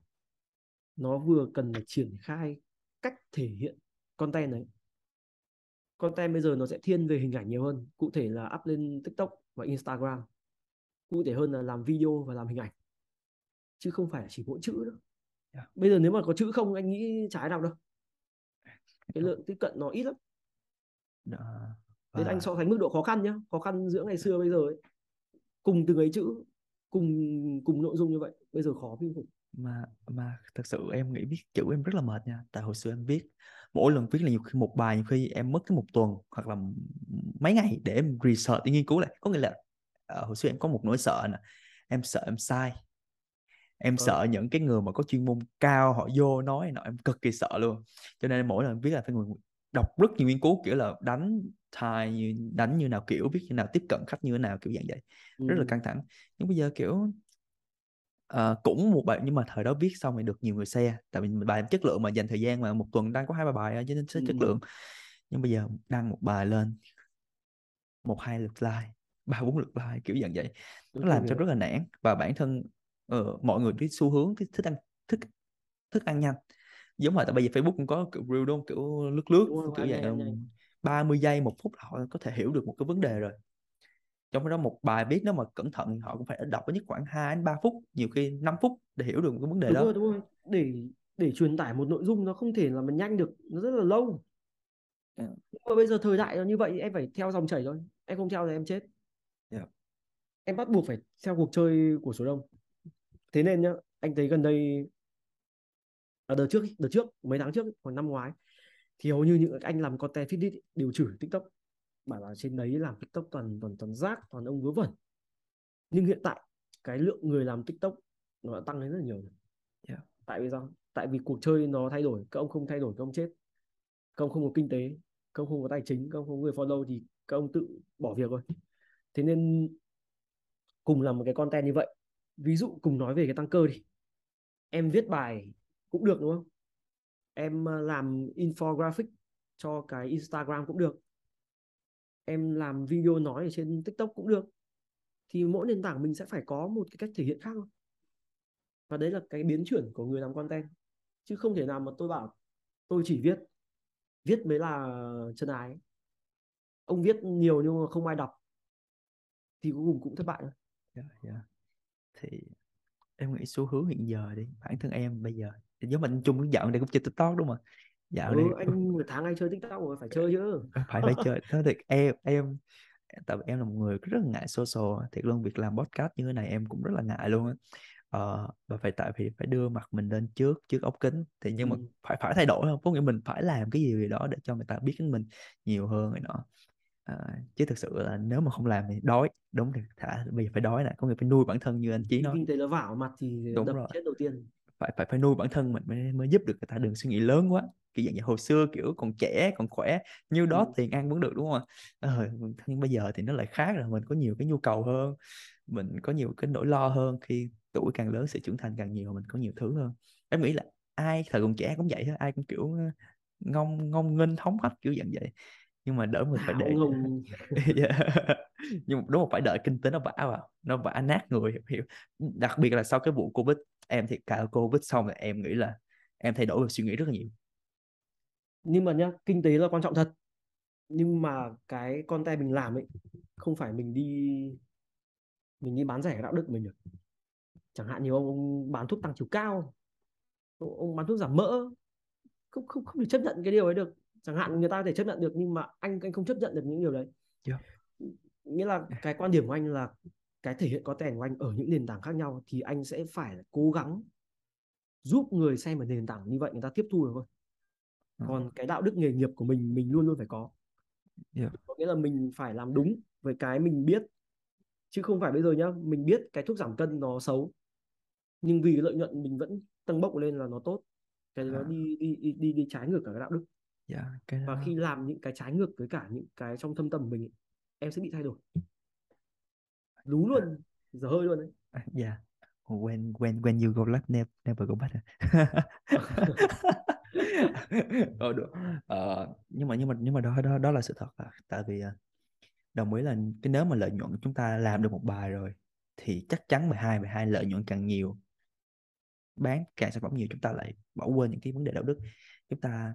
nó vừa cần là triển khai cách thể hiện content đấy content bây giờ nó sẽ thiên về hình ảnh nhiều hơn cụ thể là up lên tiktok và instagram cụ thể hơn là làm video và làm hình ảnh chứ không phải chỉ mỗi chữ nữa. Dạ. bây giờ nếu mà có chữ không anh nghĩ ai đọc đâu cái lượng tiếp cận nó ít lắm. Đó. Và... Nên anh so sánh mức độ khó khăn nhá. Khó khăn giữa ngày xưa bây giờ ấy. Cùng từng ấy chữ cùng cùng nội dung như vậy bây giờ khó kinh khủng. Mà mà thật sự em nghĩ viết chữ em rất là mệt nha. Tại hồi xưa em viết mỗi lần viết là nhiều khi một bài nhiều khi em mất cái một tuần hoặc là mấy ngày để em research để nghiên cứu lại. Có nghĩa là uh, hồi xưa em có một nỗi sợ nè. Em sợ em sai em ừ. sợ những cái người mà có chuyên môn cao họ vô nói nọ em cực kỳ sợ luôn cho nên mỗi lần viết là phải người đọc rất nhiều nghiên cứu kiểu là đánh thai như đánh như nào kiểu viết như nào tiếp cận khách như thế nào kiểu dạng vậy ừ. rất là căng thẳng nhưng bây giờ kiểu uh, cũng một bài nhưng mà thời đó viết xong thì được nhiều người xe tại vì bài chất lượng mà dành thời gian mà một tuần đăng có hai ba bài cho nên sẽ ừ. chất lượng nhưng bây giờ đăng một bài lên một hai lượt like ba bốn lượt like kiểu dạng vậy nó làm cho rất là nản và bản thân uh, mọi người cái xu hướng thích, thích ăn thích thức ăn nhanh. Giống mà tại bây giờ Facebook cũng có kiểu real đúng không? Kiểu lướt lướt rồi, kiểu vậy nhanh, 30 giây một phút họ có thể hiểu được một cái vấn đề rồi. Trong đó một bài viết nếu mà cẩn thận họ cũng phải đọc ít nhất khoảng 2 đến 3 phút nhiều khi 5 phút để hiểu được một cái vấn đề đúng đó. rồi, đúng rồi. để để truyền tải một nội dung nó không thể là mình nhanh được nó rất là lâu. Yeah. nhưng mà bây giờ thời đại nó như vậy em phải theo dòng chảy thôi. Em không theo thì em chết. Yeah. em bắt buộc phải theo cuộc chơi của số đông thế nên nhá anh thấy gần đây à, đợt trước đợt trước mấy tháng trước khoảng năm ngoái thì hầu như những anh làm content fitness đều chửi tiktok. Bảo là trên đấy làm tiktok toàn toàn toàn rác toàn ông vớ vẩn. Nhưng hiện tại cái lượng người làm tiktok nó đã tăng lên rất là nhiều yeah. tại vì sao? Tại vì cuộc chơi nó thay đổi các ông không thay đổi các ông chết. Các ông không có kinh tế các ông không có tài chính các ông không có người follow thì các ông tự bỏ việc rồi thế nên cùng làm một cái content như vậy ví dụ cùng nói về cái tăng cơ đi. Em viết bài cũng được đúng không? Em ờ, làm infographic cho cái Instagram cũng được. Em làm video nói ở trên TikTok cũng được. Thì mỗi nền tảng mình sẽ phải có một cái cách thể hiện khác thôi. Và đấy là cái biến chuyển của người làm content. Chứ không thể nào mà tôi bảo tôi chỉ viết viết mới là chân ái. Ông viết nhiều nhưng mà không ai đọc. Thì cuối cùng cũng thất bại thôi. Yeah, yeah thì em nghĩ xu hướng hiện giờ đi bản thân em bây giờ giống mình chung dạo này cũng chơi tiktok đúng không dạo ừ, này anh một tháng anh chơi tiktok rồi phải chơi chứ. Phải phải chơi. Thế thì em em tại vì em là một người rất là ngại social thiệt luôn việc làm podcast như thế này em cũng rất là ngại luôn á. Ờ, và phải tại vì phải đưa mặt mình lên trước trước ống kính. Thì nhưng mà ừ. phải phải thay đổi không có nghĩa mình phải làm cái gì đó để cho người ta biết đến mình nhiều hơn rồi nọ à, chứ thực sự là nếu mà không làm thì đói. Đúng thì thả bây giờ phải đói nè có nghĩa phải nuôi bản thân như anh Chí nói. kinh tế nó vào mặt thì đúng đập rồi. chết đầu tiên. Phải phải phải nuôi bản thân mình mới mới giúp được người ta đừng suy nghĩ lớn quá. Kiểu dạng như hồi xưa kiểu còn trẻ còn khỏe như đó ừ. tiền ăn vẫn được đúng không ờ, nhưng bây giờ thì nó lại khác là mình có nhiều cái nhu cầu hơn mình có nhiều cái nỗi lo hơn khi tuổi càng lớn sự trưởng thành càng nhiều mình có nhiều thứ hơn. Em nghĩ là ai thời còn trẻ cũng vậy thôi ai cũng kiểu ờ, ngông ngông nghênh hóng hách kiểu dạng vậy nhưng mà đỡ mình phải để hồng Dạ. nhưng mà đúng là phải đợi kinh tế nó vả vào nó vả nát người hiểu, đặc biệt là sau cái vụ covid em thì cả covid xong là em nghĩ là em thay đổi về suy nghĩ rất là nhiều. Nhưng mà nhá kinh tế là quan trọng thật. Nhưng mà cái content mình làm ấy không phải mình đi mình đi bán rẻ đạo đức mình được. Chẳng hạn nhiều ông, ông bán thuốc tăng chiều cao ông, ông bán thuốc giảm mỡ không không không thể chấp nhận cái điều ấy được chẳng hạn người ta có thể chấp nhận được nhưng mà anh anh không chấp nhận được những điều đấy yeah. nghĩa là cái quan điểm của anh là cái thể hiện có tiền của anh ở những nền tảng khác nhau thì anh sẽ phải cố gắng giúp người xem ở nền tảng như vậy người ta tiếp thu được thôi Ờ. còn cái đạo đức nghề nghiệp của mình mình luôn luôn phải có Yeah. có nghĩa là mình phải làm đúng với cái mình biết chứ không phải bây giờ nhá mình biết cái thuốc giảm cân nó xấu nhưng vì lợi nhuận mình vẫn tăng bốc lên là nó tốt cái nó À. đi đi đi đi, đi trái ngược cả cái đạo đức Dạ, cái và khi làm những cái trái ngược với cả những cái trong thâm tâm của mình ấy, em sẽ bị thay đổi. Lú luôn giờ hơi luôn đấy. Dạ. When when when you go left never never go back. Ờ, được. Ờ, nhưng mà nhưng mà nhưng mà đó đó đó là sự thật à. tại vì à, đồng ý là cái nếu mà lợi nhuận chúng ta làm được một bài rồi thì chắc chắn 12 12 lợi nhuận càng nhiều bán càng sản phẩm nhiều chúng ta lại bỏ quên những cái vấn đề đạo đức. Chúng ta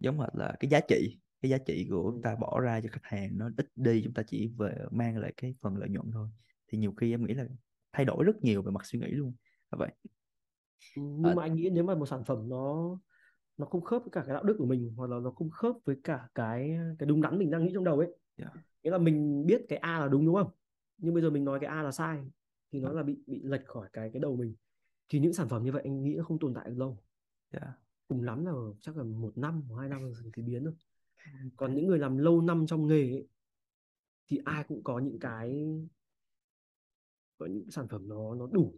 giống hệt là cái giá trị cái giá trị của chúng ta bỏ ra cho khách hàng nó ít đi chúng ta chỉ về mang lại cái phần lợi nhuận thôi. Thì nhiều khi em nghĩ là thay đổi rất nhiều về mặt suy nghĩ luôn. Là vậy. Ừ, À. nhưng mà anh nghĩ nếu mà một sản phẩm nó nó không khớp với cả cái đạo đức của mình hoặc là nó không khớp với cả cái cái đúng đắn mình đang nghĩ trong đầu ấy Dạ. nghĩa là mình biết cái A là đúng đúng không? Nhưng bây giờ mình nói cái A là sai thì nó là bị bị lệch khỏi cái cái đầu mình. Thì những sản phẩm như vậy anh nghĩ nó không tồn tại được lâu. Dạ. Cùng lắm là chắc là một năm hoặc hai năm rồi thì biến thôi còn những người làm lâu năm trong nghề ấy, thì ai cũng có những cái có những sản phẩm nó nó đủ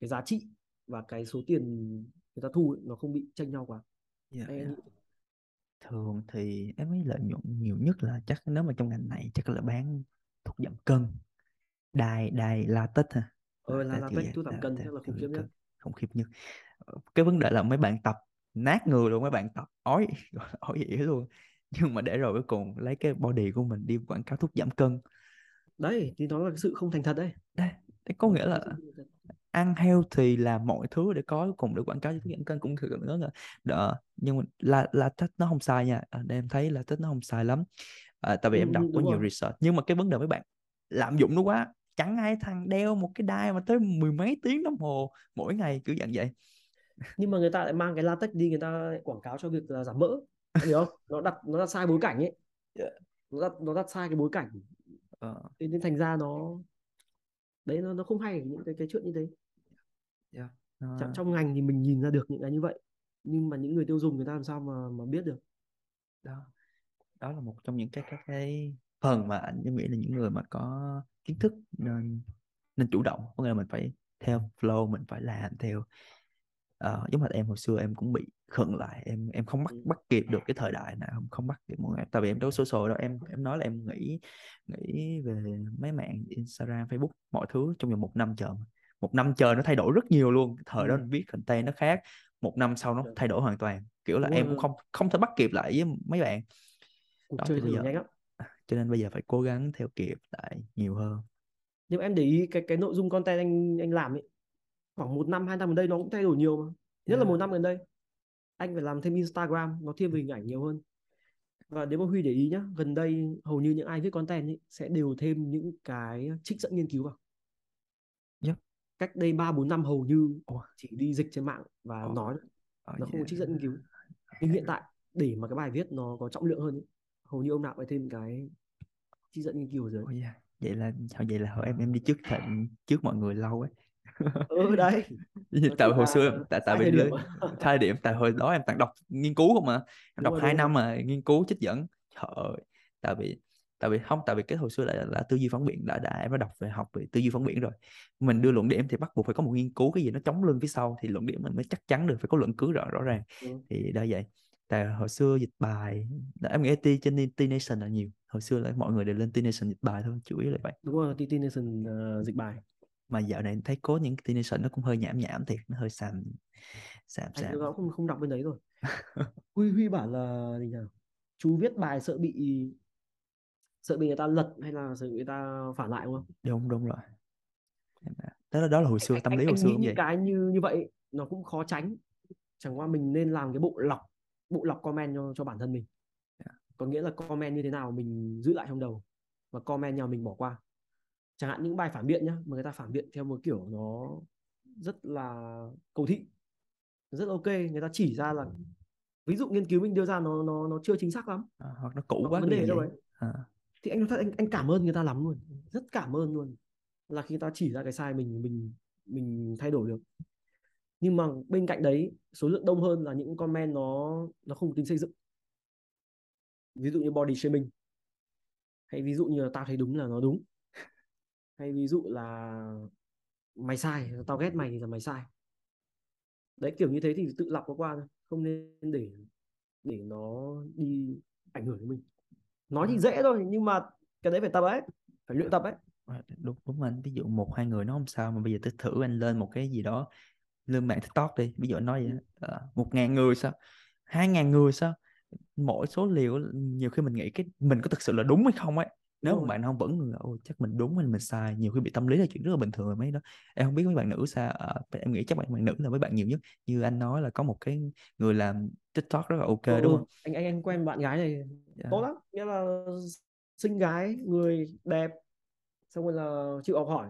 cái giá trị và cái số tiền người ta thu ấy, nó không bị chênh nhau quá. Dạ, Anh dạ. nghĩ thường thì em thấy lợi nhuận nhiều nhất là chắc nếu mà trong ngành này chắc là bán thuốc giảm cân. Đai đai latex ha. Ờ là là Latex thuốc giảm cân chắc là khủng khiếp nhất. khủng khiếp nhất. Cái vấn đề là mấy bạn tập nát người luôn mấy bạn tập ói ói ỉa luôn. Nhưng mà để rồi cuối cùng lấy cái body của mình đi quảng cáo thuốc giảm cân. Đấy thì nó là cái sự không thành thật đấy. Đây thế có nghĩa là ăn healthy là mọi thứ để có cùng để quảng cáo cho thuốc giảm cân cũng thực nữa là đỡ nhưng mà là là thích nó không sai nha. À, em thấy là thích nó không sai lắm. À, tại vì Ừ, em đọc có đúng nhiều rồi. research. Nhưng mà cái vấn đề mấy bạn lạm dụng nó quá. Chẳng ai thằng đeo một cái đai mà tới mười mấy tiếng đồng hồ mỗi ngày kiểu dạng vậy nhưng mà người ta lại mang cái latex đi người ta lại quảng cáo cho việc là giảm mỡ. Hiểu không? Nó đặt nó đặt sai bối cảnh ấy. Nó đặt nó đặt sai cái bối cảnh. Ờ, thế nên thành ra nó đấy nó nó không hay những cái cái chuyện như thế. Trong, Nó- trong ngành thì mình nhìn ra được những cái như vậy. Nhưng mà những người tiêu dùng người ta làm sao mà mà biết được? Đó. Đó là một trong những cái cái, cái phần mà anh nghĩ là những người mà có kiến thức nên nên chủ động. Có nghĩa là mình phải theo flow mình phải làm theo Ờ, giống như em hồi xưa em cũng bị khựng lại em em không bắt bắt kịp được cái thời đại nào không bắt kịp mọi người. Tại vì em đâu social đâu em em nói là em nghĩ nghĩ về mấy mạng Instagram Facebook mọi thứ trong vòng một năm chờ một năm chờ nó thay đổi rất nhiều luôn thời đó Ừ. mình viết content nó khác một năm sau nó thay đổi hoàn toàn. Kiểu là Đúng em rồi. cũng không không thể bắt kịp lại với mấy bạn. Đó chơi thì bây giờ nhanh lắm. cho nên bây giờ phải cố gắng theo kịp lại nhiều hơn. Nhưng em để ý cái cái nội dung content anh anh làm ấy khoảng một năm hai năm gần đây nó cũng thay đổi nhiều mà nhất là Yeah. một năm gần đây anh phải làm thêm Instagram nó thiên về hình ảnh nhiều hơn và nếu mà Huy để ý nhá gần đây hầu như những ai viết content ấy, sẽ đều thêm những cái trích dẫn nghiên cứu vào Yep. cách đây ba bốn năm hầu như chỉ đi dịch trên mạng và Ồ. nói Ờ, nó không có trích dẫn nghiên cứu nhưng hiện tại để mà cái bài viết nó có trọng lượng hơn ấy, hầu như ông nào phải thêm cái trích dẫn nghiên cứu ở dưới Ồ, dạ. vậy là vậy là hồi em em đi trước thịnh trước mọi người lâu ấy ừ đấy. Tại hồi xưa tại tại vì điểm thời điểm tại hồi đó em toàn đọc nghiên cứu không mà em đúng đọc hai năm mà nghiên cứu trích dẫn. Trời ơi tại vì tại vì không tại vì cái hồi xưa là, là tư duy phản biện đã đã em đã đọc về học về tư duy phản biện rồi. Mình đưa luận điểm thì bắt buộc phải có một nghiên cứu cái gì nó chống lưng phía sau thì luận điểm mình mới chắc chắn được phải có luận cứ rõ rõ ràng. Ừ. thì đã vậy tại hồi xưa dịch bài em nghĩ T trên T Nation là nhiều. Hồi xưa là mọi người đều lên T Nation dịch bài thôi chủ yếu là vậy. Đúng rồi TT Nation uh, dịch bài mà dạo này thấy có những T Nation nó cũng hơi nhảm nhảm thiệt nó hơi xàm xàm anh xàm. cũng không không đọc bên đấy rồi. Huy Huy bảo là gì nhỉ? Chú viết bài sợ bị sợ bị người ta lật hay là sợ người ta phản lại đúng không? Đúng đúng rồi. Đó là đó là hồi xưa anh, tâm anh, lý hồi anh xưa nghĩ cũng những vậy. cái như như vậy nó cũng khó tránh. Chẳng qua mình nên làm cái bộ lọc bộ lọc comment cho cho bản thân mình. Có nghĩa là comment như thế nào mình giữ lại trong đầu và comment nào mình bỏ qua chẳng hạn những bài phản biện nhá mà người ta phản biện theo một kiểu nó rất là cầu thị rất ok người ta chỉ ra là ví dụ nghiên cứu mình đưa ra nó nó nó chưa chính xác lắm. À, hoặc nó cũ quá vấn đề đâu đấy à, thì anh anh anh cảm ơn người ta lắm luôn rất cảm ơn luôn là khi người ta chỉ ra cái sai mình mình mình thay đổi được. Nhưng mà bên cạnh đấy số lượng đông hơn là những comment nó nó không tính xây dựng. Ví dụ như body shaming. Hay ví dụ như là tao thấy đúng là nó đúng hay ví dụ là mày sai tao ghét mày thì là mày sai. Đấy kiểu như thế thì tự lọc nó qua thôi không nên để để nó đi ảnh hưởng đến mình. Nói thì dễ thôi nhưng mà cái đấy phải tập ấy phải luyện tập ấy. À, đúng đúng anh ví dụ một hai người nó không sao mà bây giờ tôi thử anh lên một cái gì đó lên mạng tiktok đi ví dụ anh nói vậy à, một ngàn người sao? Hai ngàn người sao? Mỗi số liệu nhiều khi mình nghĩ cái mình có thực sự là đúng hay không ấy nếu mà bạn không vẫn ôi chắc mình đúng hay mình sai nhiều khi bị tâm lý là chuyện rất là bình thường rồi mấy đó. Em không biết mấy bạn nữ sao à, em nghĩ chắc bạn bạn nữ là mấy bạn nhiều nhất. Như anh nói là có một cái người làm tiktok rất là ok ừ, đúng ừ. không? Anh anh anh quen bạn gái này Dạ. tốt lắm. Nghĩa là xinh gái người đẹp xong rồi là chịu học hỏi.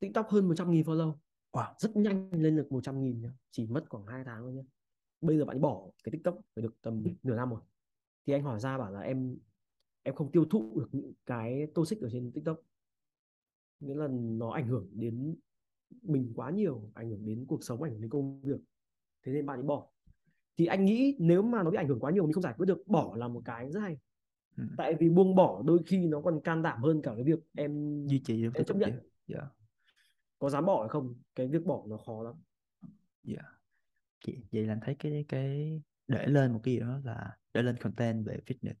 Tiktok hơn 100 nghìn follow. Wow. Rất nhanh lên được 100 nghìn nhá. chỉ mất khoảng 2 tháng thôi nhá. Bây giờ bạn bỏ cái tiktok phải được tầm nửa năm rồi. Thì anh hỏi ra bảo là em em không tiêu thụ được những cái toxic ở trên tiktok. Nghĩa là nó ảnh hưởng đến mình quá nhiều ảnh hưởng đến cuộc sống ảnh hưởng đến công việc. Thế nên bạn ấy bỏ. Thì anh nghĩ nếu mà nó bị ảnh hưởng quá nhiều mình không giải quyết được bỏ là một cái rất hay. Ừ. tại vì buông bỏ đôi khi nó còn can đảm hơn cả cái việc em duy trì được em chấp nhận. dạ. Có dám bỏ hay không? Cái việc bỏ nó khó lắm. Dạ. Vậy, vậy là thấy cái cái để lên một cái gì đó là để lên content về fitness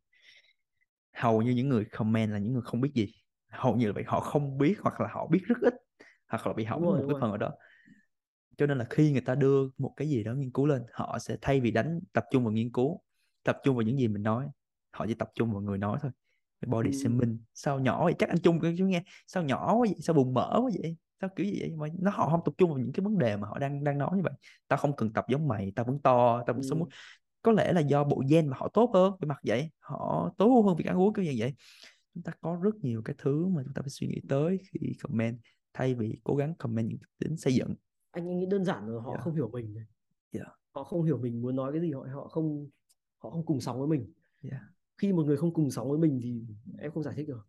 hầu như những người comment là những người không biết gì. Hầu như là vậy họ không biết hoặc là họ biết rất ít hoặc là bị hỏng rồi một cái phần ở đó. Cho nên là khi người ta đưa một cái gì đó nghiên cứu lên họ sẽ thay vì đánh tập trung vào nghiên cứu tập trung vào những gì mình nói họ chỉ tập trung vào người nói thôi. Body Ừ. shaming sao nhỏ vậy? Chắc anh chung chú nghe sao nhỏ quá vậy? Sao bùng mỡ quá vậy? Sao kiểu gì vậy? Mà nó họ không tập trung vào những cái vấn đề mà họ đang đang nói như vậy. Tao không cần tập giống mày tao vẫn to tao vẫn sống Ừ. có lẽ là do bộ gen mà họ tốt hơn về mặt vậy họ tối ưu hơn việc ăn uống kiểu như vậy chúng ta có rất nhiều cái thứ mà chúng ta phải suy nghĩ tới khi comment thay vì cố gắng comment những tính xây dựng anh nghĩ đơn giản là họ Dạ. không hiểu mình này. Dạ. họ không hiểu mình muốn nói cái gì họ họ không họ không cùng sóng với mình Dạ. khi một người không cùng sóng với mình thì em không giải thích được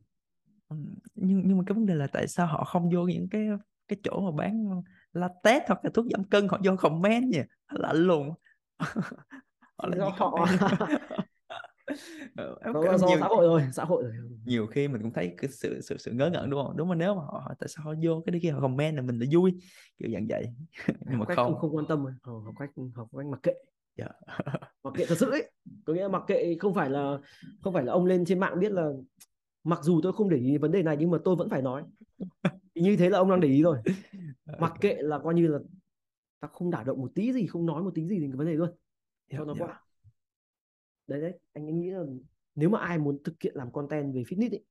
nhưng nhưng mà cái vấn đề là tại sao họ không vô những cái cái chỗ mà bán latex hoặc là thuốc giảm cân họ vô comment nhỉ lạnh luôn họ làm do họ. Ờ, em- là em do nhiều xã hội rồi xã hội rồi. Nhiều khi mình cũng thấy cái sự sự sự ngớ ngẩn đúng không? Đúng mà nếu mà họ họ tại sao họ vô cái kia họ comment là mình là vui? Kiểu dạng vậy. Nhưng mà không. không không quan tâm rồi. Ờ, học cách học cách mặc kệ. Dạ. mặc kệ thật sự ấy. Có nghĩa là mặc kệ không phải là không phải là ông lên trên mạng biết là mặc dù tôi không để ý vấn đề này nhưng mà tôi vẫn phải nói. Như thế là ông đang để ý rồi. Mặc kệ là coi như là ta không đả động một tí gì không nói một tí gì đến cái vấn đề luôn Dạ, cho nó dạ. qua đấy đấy anh anh nghĩ là nếu mà ai muốn thực hiện làm content về fitness ấy,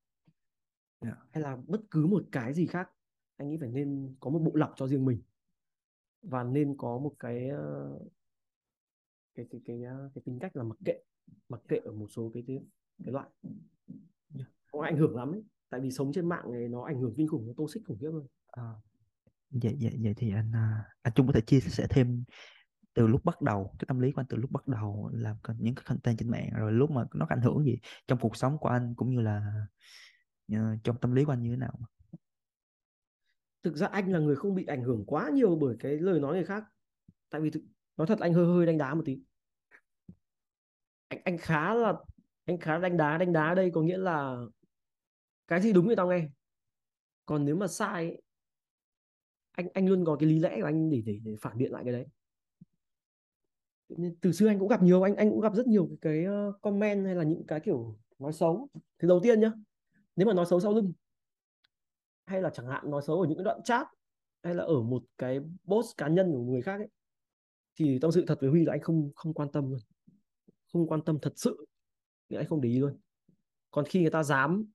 Dạ. hay là bất cứ một cái gì khác anh nghĩ phải nên có một bộ lọc cho riêng mình và nên có một cái ờ, cái cái cái, ờ, cái tính cách là mặc kệ mặc kệ ở một số cái cái, cái loại Dạ. có ảnh hưởng lắm ấy tại vì sống trên mạng này nó ảnh hưởng kinh khủng nó toxic khủng khiếp luôn À, vậy vậy vậy thì anh à, anh Trung có thể chia sẻ thêm từ lúc bắt đầu cái tâm lý của anh từ lúc bắt đầu làm những cái content trên mạng rồi lúc mà nó có ảnh hưởng gì trong cuộc sống của anh cũng như là ờ, trong tâm lý của anh như thế nào? Thực ra anh là người không bị ảnh hưởng quá nhiều bởi cái lời nói người khác. Tại vì thực, nói thật anh hơi hơi đánh đá một tí. Anh anh khá là anh khá đánh đá đánh đá đây có nghĩa là cái gì đúng thì tao nghe. Còn nếu mà sai anh anh luôn có cái lý lẽ của anh để để, để phản biện lại cái đấy từ xưa anh cũng gặp nhiều anh anh cũng gặp rất nhiều cái, cái ờ, comment hay là những cái kiểu nói xấu. Thì đầu tiên nhá nếu mà nói xấu sau lưng hay là chẳng hạn nói xấu ở những cái đoạn chat hay là ở một cái post cá nhân của người khác ấy thì tâm sự thật với Huy là anh không không quan tâm luôn. Không quan tâm thật sự thì anh không để ý luôn. Còn khi người ta dám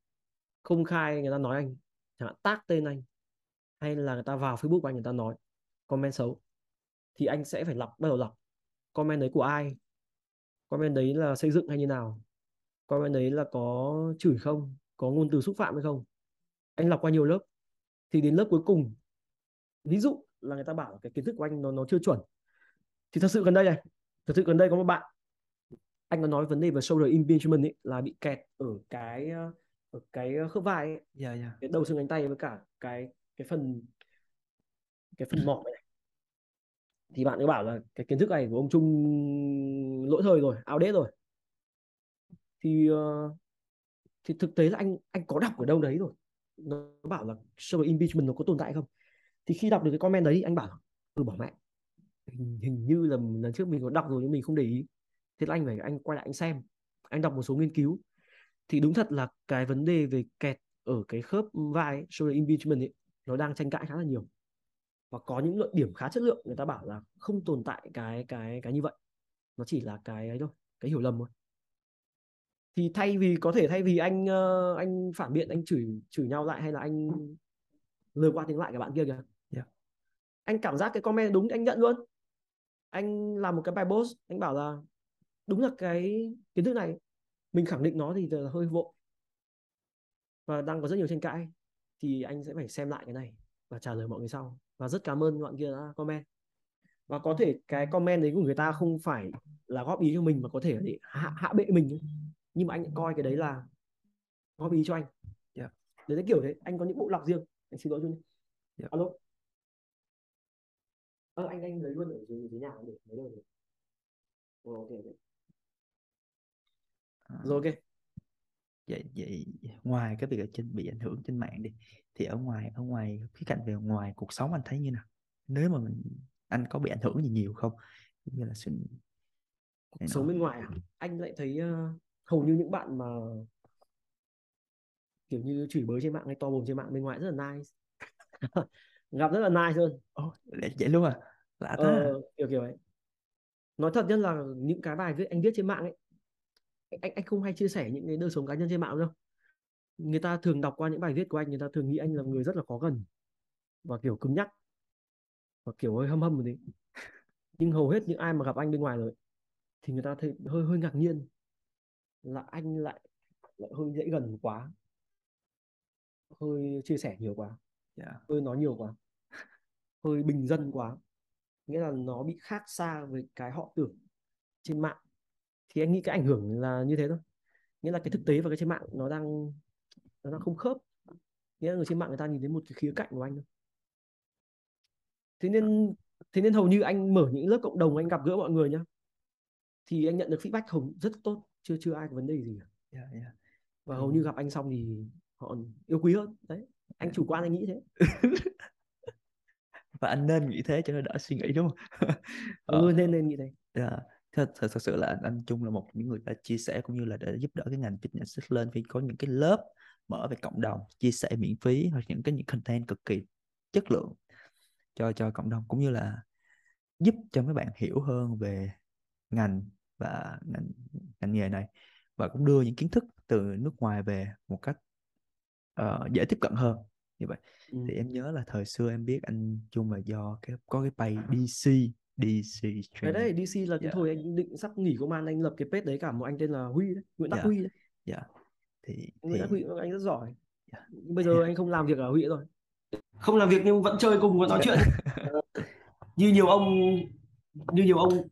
công khai người ta nói anh chẳng hạn tag tên anh hay là người ta vào Facebook của anh người ta nói comment xấu thì anh sẽ phải lọc bắt đầu lọc comment đấy của ai comment đấy là xây dựng hay như nào comment đấy là có chửi không có ngôn từ xúc phạm hay không anh lọc qua nhiều lớp thì đến lớp cuối cùng ví dụ là người ta bảo cái kiến thức của anh nó nó chưa chuẩn thì thật sự gần đây này thật sự gần đây có một bạn anh có nói vấn đề về shoulder impingement ấy là bị kẹt ở cái ở cái khớp vai ấy. yeah, dạ, yeah. Dạ. cái đầu xương cánh tay với cả cái cái phần cái phần mỏ này thì bạn cứ bảo là cái kiến thức này của ông Trung lỗi thời rồi outdated rồi. Thì uh, thì thực tế là anh anh có đọc ở đâu đấy rồi? Nó bảo là server impeachment nó có tồn tại không? Thì khi đọc được cái comment đấy anh bảo tôi bỏ mẹ hình, hình như là lần trước mình có đọc rồi nhưng mình không để ý. Thế là anh phải anh quay lại anh xem. Anh đọc một số nghiên cứu. Thì đúng thật là cái vấn đề về kẹt ở cái khớp vai shoulder impingement ấy nó đang tranh cãi khá là nhiều và có những luận điểm khá chất lượng, người ta bảo là không tồn tại cái cái cái như vậy. Nó chỉ là cái ấy thôi, cái hiểu lầm thôi. Thì thay vì, có thể thay vì anh ờ, anh phản biện, anh chửi chửi nhau lại hay là anh lời qua tiếng lại các bạn kia kìa. Yeah. Anh cảm giác cái comment đúng anh nhận luôn. Anh làm một cái bài post, anh bảo là đúng là cái kiến thức này. Mình khẳng định nó thì là hơi vội. Và đang có rất nhiều tranh cãi, thì anh sẽ phải xem lại cái này và trả lời mọi người sau và rất cảm ơn bạn kia đã comment. Và có thể cái comment đấy của người ta không phải là góp ý cho mình mà có thể để hạ, hạ bệ mình nhưng mà anh coi cái đấy là góp ý cho anh. Yeah. Dạ. đấy là kiểu đấy anh có những bộ lọc riêng. Anh xin lỗi luôn yeah. Dạ. alo. Ờ, anh anh lấy luôn ở dưới, dưới nhà để lấy đâu rồi? Ok ok. À, rồi ok. Vậy vậy ngoài cái việc ở trên bị ảnh hưởng trên mạng đi thì ở ngoài ở ngoài khía cạnh về ngoài cuộc sống anh thấy như nào? Nếu mà mình anh có bị ảnh hưởng gì nhiều không? Như là sự cuộc sống bên ngoài à? anh lại thấy uh, hầu như những bạn mà kiểu như chửi bới trên mạng hay to mồm trên mạng bên ngoài rất là nice. Gặp rất là nice luôn. Oh, vậy luôn à? Lạ ta. ờ, kiểu kiểu ấy nói thật nhất là những cái bài viết anh viết trên mạng ấy anh anh không hay chia sẻ những cái đời sống cá nhân trên mạng đâu người ta thường đọc qua những bài viết của anh người ta thường nghĩ anh là người rất là khó gần. Và kiểu cứng nhắc. Và kiểu hơi hâm hâm một tí. Nhưng hầu hết những ai mà gặp anh bên ngoài rồi thì người ta thấy hơi hơi ngạc nhiên là anh lại lại hơi dễ gần quá. Hơi chia sẻ nhiều quá. Yeah. Hơi nói nhiều quá. Hơi bình dân quá. Nghĩa là nó bị khác xa với cái họ tưởng trên mạng. Thì anh nghĩ cái ảnh hưởng là như thế thôi. Nghĩa là cái thực tế và cái trên mạng nó đang nó không khớp. Nghĩa là người trên mạng người ta nhìn thấy một cái khía cạnh của anh thôi. Thế nên thế nên hầu như anh mở những lớp cộng đồng anh gặp gỡ mọi người nhá. Thì anh nhận được feedback hồng rất tốt chưa chưa ai có vấn đề gì cả. Yeah, yeah. và hầu như gặp anh xong thì họ yêu quý hơn. Đấy anh chủ quan anh nghĩ thế. Và anh nên nghĩ thế cho nó đỡ suy nghĩ đúng không? Ừ, ờ. nên nên nghĩ thế. Yeah. thật, thật, thật sự là anh, Trung là một những người đã chia sẻ cũng như là để giúp đỡ cái ngành fitness lên khi có những cái lớp mở về cộng đồng chia sẻ miễn phí hoặc những cái những content cực kỳ chất lượng cho cho cộng đồng cũng như là giúp cho mấy bạn hiểu hơn về ngành và ngành, ngành nghề này và cũng đưa những kiến thức từ nước ngoài về một cách uh, dễ tiếp cận hơn như vậy ừ. thì em nhớ là thời xưa em biết anh Trung là do cái có cái page DC DC cái đấy DC là cái yeah. Dạ. thôi anh định sắp nghỉ công an anh lập cái page đấy cả một anh tên là Huy đấy Nguyễn Đắc yeah. Dạ. Huy đấy yeah. Thì Nguyễn Đắc Huy anh rất giỏi. Yeah. bây giờ anh không làm việc ở Huy rồi. Không làm việc nhưng vẫn chơi cùng và nói chuyện. Như nhiều ông như nhiều ông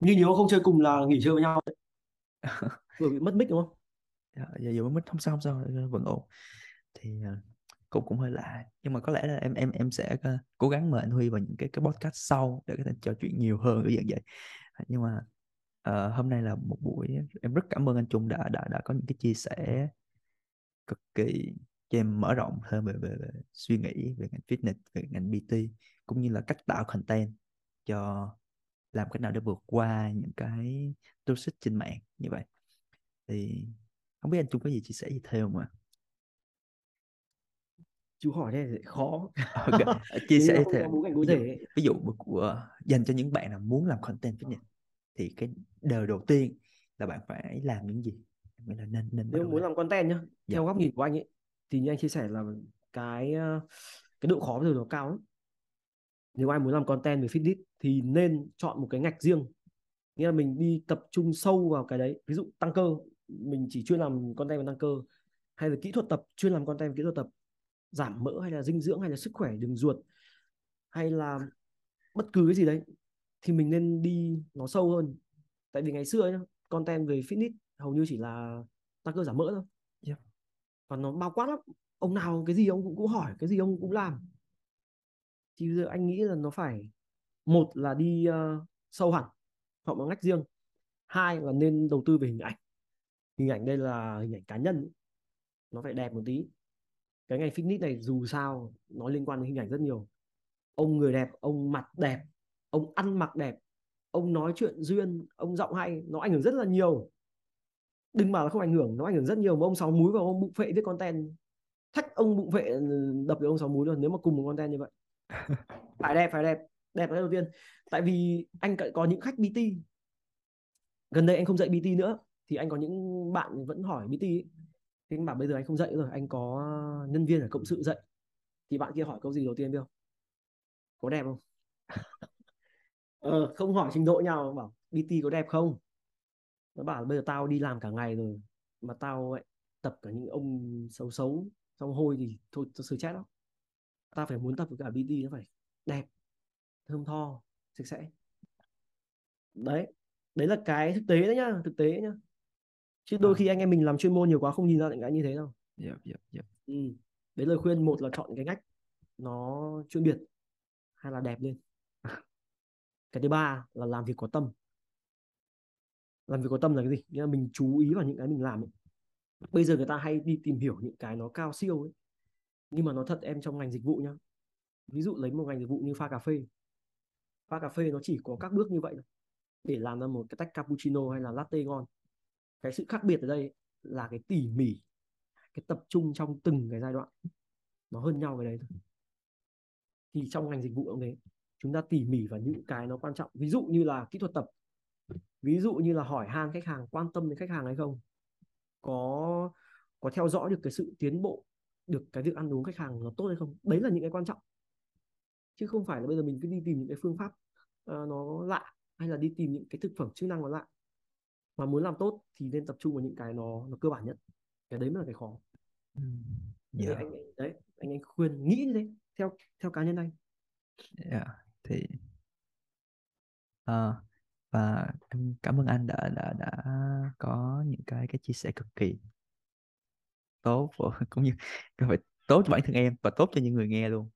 như nhiều ông không chơi cùng là nghỉ chơi với nhau. Vừa bị mất mic đúng không? Dạ, giờ vừa mất không sao không sao vẫn ổn. Thì cũng cũng hơi lạ. Nhưng mà có lẽ là em em em sẽ ờ, cố gắng mời anh Huy vào những cái cái podcast sau để có thể trò chuyện nhiều hơn cái dạng vậy. Nhưng mà uh, hôm nay là một buổi em rất cảm ơn anh Trung đã đã đã có những cái chia sẻ cực kỳ cho em mở rộng hơn về, về, về suy nghĩ về ngành fitness về ngành PT cũng như là cách tạo content cho làm cách nào để vượt qua những cái toxic trên mạng như vậy. Thì không biết anh Trung có gì chia sẻ gì thêm mà chú hỏi đây khó. Okay. chia sẻ thêm. ví dụ của dành cho những bạn nào muốn làm content fitness thì cái đời đầu tiên là bạn phải làm những gì? Mình là nên nên nếu muốn làm content nhá dạ. theo góc nhìn của anh ấy thì như anh chia sẻ là cái ờ, cái độ khó bây giờ nó cao lắm. Nếu ai muốn làm content về fitness thì nên chọn một cái ngạch riêng. Nghĩa là mình đi tập trung sâu vào cái đấy. Ví dụ tăng cơ mình chỉ chuyên làm content về tăng cơ hay là kỹ thuật tập chuyên làm content về kỹ thuật tập giảm mỡ hay là dinh dưỡng hay là sức khỏe đường ruột hay là bất cứ cái gì đấy thì mình nên đi nó sâu hơn. Tại vì ngày xưa nhá content về fitness hầu như chỉ là tăng cơ giảm mỡ thôi. Yeah. và nó bao quát lắm. Ông nào cái gì ông cũng, cũng hỏi cái gì ông cũng làm. Thì bây giờ anh nghĩ là nó phải một là đi uh, sâu hẳn hoặc một ngách riêng. Hai là nên đầu tư về hình ảnh. Hình ảnh đây là hình ảnh cá nhân nó phải đẹp một tí. Cái ngành fitness này dù sao nó liên quan đến hình ảnh rất nhiều. Ông người đẹp ông mặt đẹp ông ăn mặc đẹp ông nói chuyện duyên ông giọng hay nó ảnh hưởng rất là nhiều. Đừng bảo là không ảnh hưởng nó ảnh hưởng rất nhiều mà ông sáu múi và ông bụng phệ viết content thách ông bụng phệ ừ, đập được ông sáu múi luôn nếu mà cùng một content như vậy. Phải đẹp phải đẹp đẹp là đầu tiên. Tại vì anh có những khách BT gần đây anh không dạy BT nữa thì anh có những bạn vẫn hỏi BT ấy. thì anh bảo bây giờ anh không dạy rồi anh có nhân viên ở cộng sự dạy. Thì bạn kia hỏi câu gì đầu tiên biết không? Có đẹp không ờ, không hỏi trình độ nhau bảo BT có đẹp không nó bảo bây giờ tao đi làm cả ngày rồi mà tao ấy, tập cả những ông xấu xấu xong hôi thì thôi tao xử chết đó tao phải muốn tập với cả BT nó phải đẹp thơm tho sạch sẽ đấy đấy là cái thực tế đấy nhá thực tế nhá chứ đôi à. khi anh em mình làm chuyên môn nhiều quá không nhìn ra những cái như thế đâu yep, yep, yep. Ừ. đấy lời khuyên một là chọn cái ngách nó chuyên biệt hay là đẹp lên cái thứ ba là làm việc có tâm. Làm việc có tâm là cái gì? Nghĩa là mình chú ý vào những cái mình làm ấy. bây giờ người ta hay đi tìm hiểu những cái nó cao siêu ấy, nhưng mà nó thật em trong ngành dịch vụ nhá. Ví dụ lấy một ngành dịch vụ như pha cà phê. Pha cà phê nó chỉ có các bước như vậy thôi. Để làm ra một cái tách cappuccino hay là latte ngon. Cái sự khác biệt ở đây là cái tỉ mỉ, cái tập trung trong từng cái giai đoạn. Nó hơn nhau cái đấy thôi. Thì trong ngành dịch vụ cũng thế chúng ta tỉ mỉ vào những cái nó quan trọng. Ví dụ như là kỹ thuật tập. Ví dụ như là hỏi han khách hàng quan tâm đến khách hàng hay không. Có có theo dõi được cái sự tiến bộ được cái việc ăn uống khách hàng nó tốt hay không? Đấy là những cái quan trọng. Chứ không phải là bây giờ mình cứ đi tìm những cái phương pháp uh, nó lạ hay là đi tìm những cái thực phẩm chức năng nó lạ. Mà muốn làm tốt thì nên tập trung vào những cái nó nó cơ bản nhất. Cái đấy mới là cái khó. Ừ. yeah. anh, đấy anh anh khuyên nghĩ như thế theo theo cá nhân anh. Yeah. Thì uh, và em cảm ơn anh đã đã đã có những cái cái chia sẻ cực kỳ tốt cũng như phải tốt cho bản thân em và tốt cho những người nghe luôn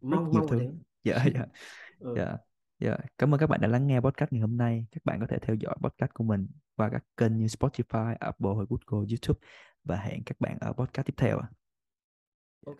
mong rất nhiều thứ dạ dạ ừ. dạ dạ cảm ơn các bạn đã lắng nghe podcast ngày hôm nay các bạn có thể theo dõi podcast của mình qua các kênh như Spotify, Apple, Google, YouTube và hẹn các bạn ở podcast tiếp theo. Ok.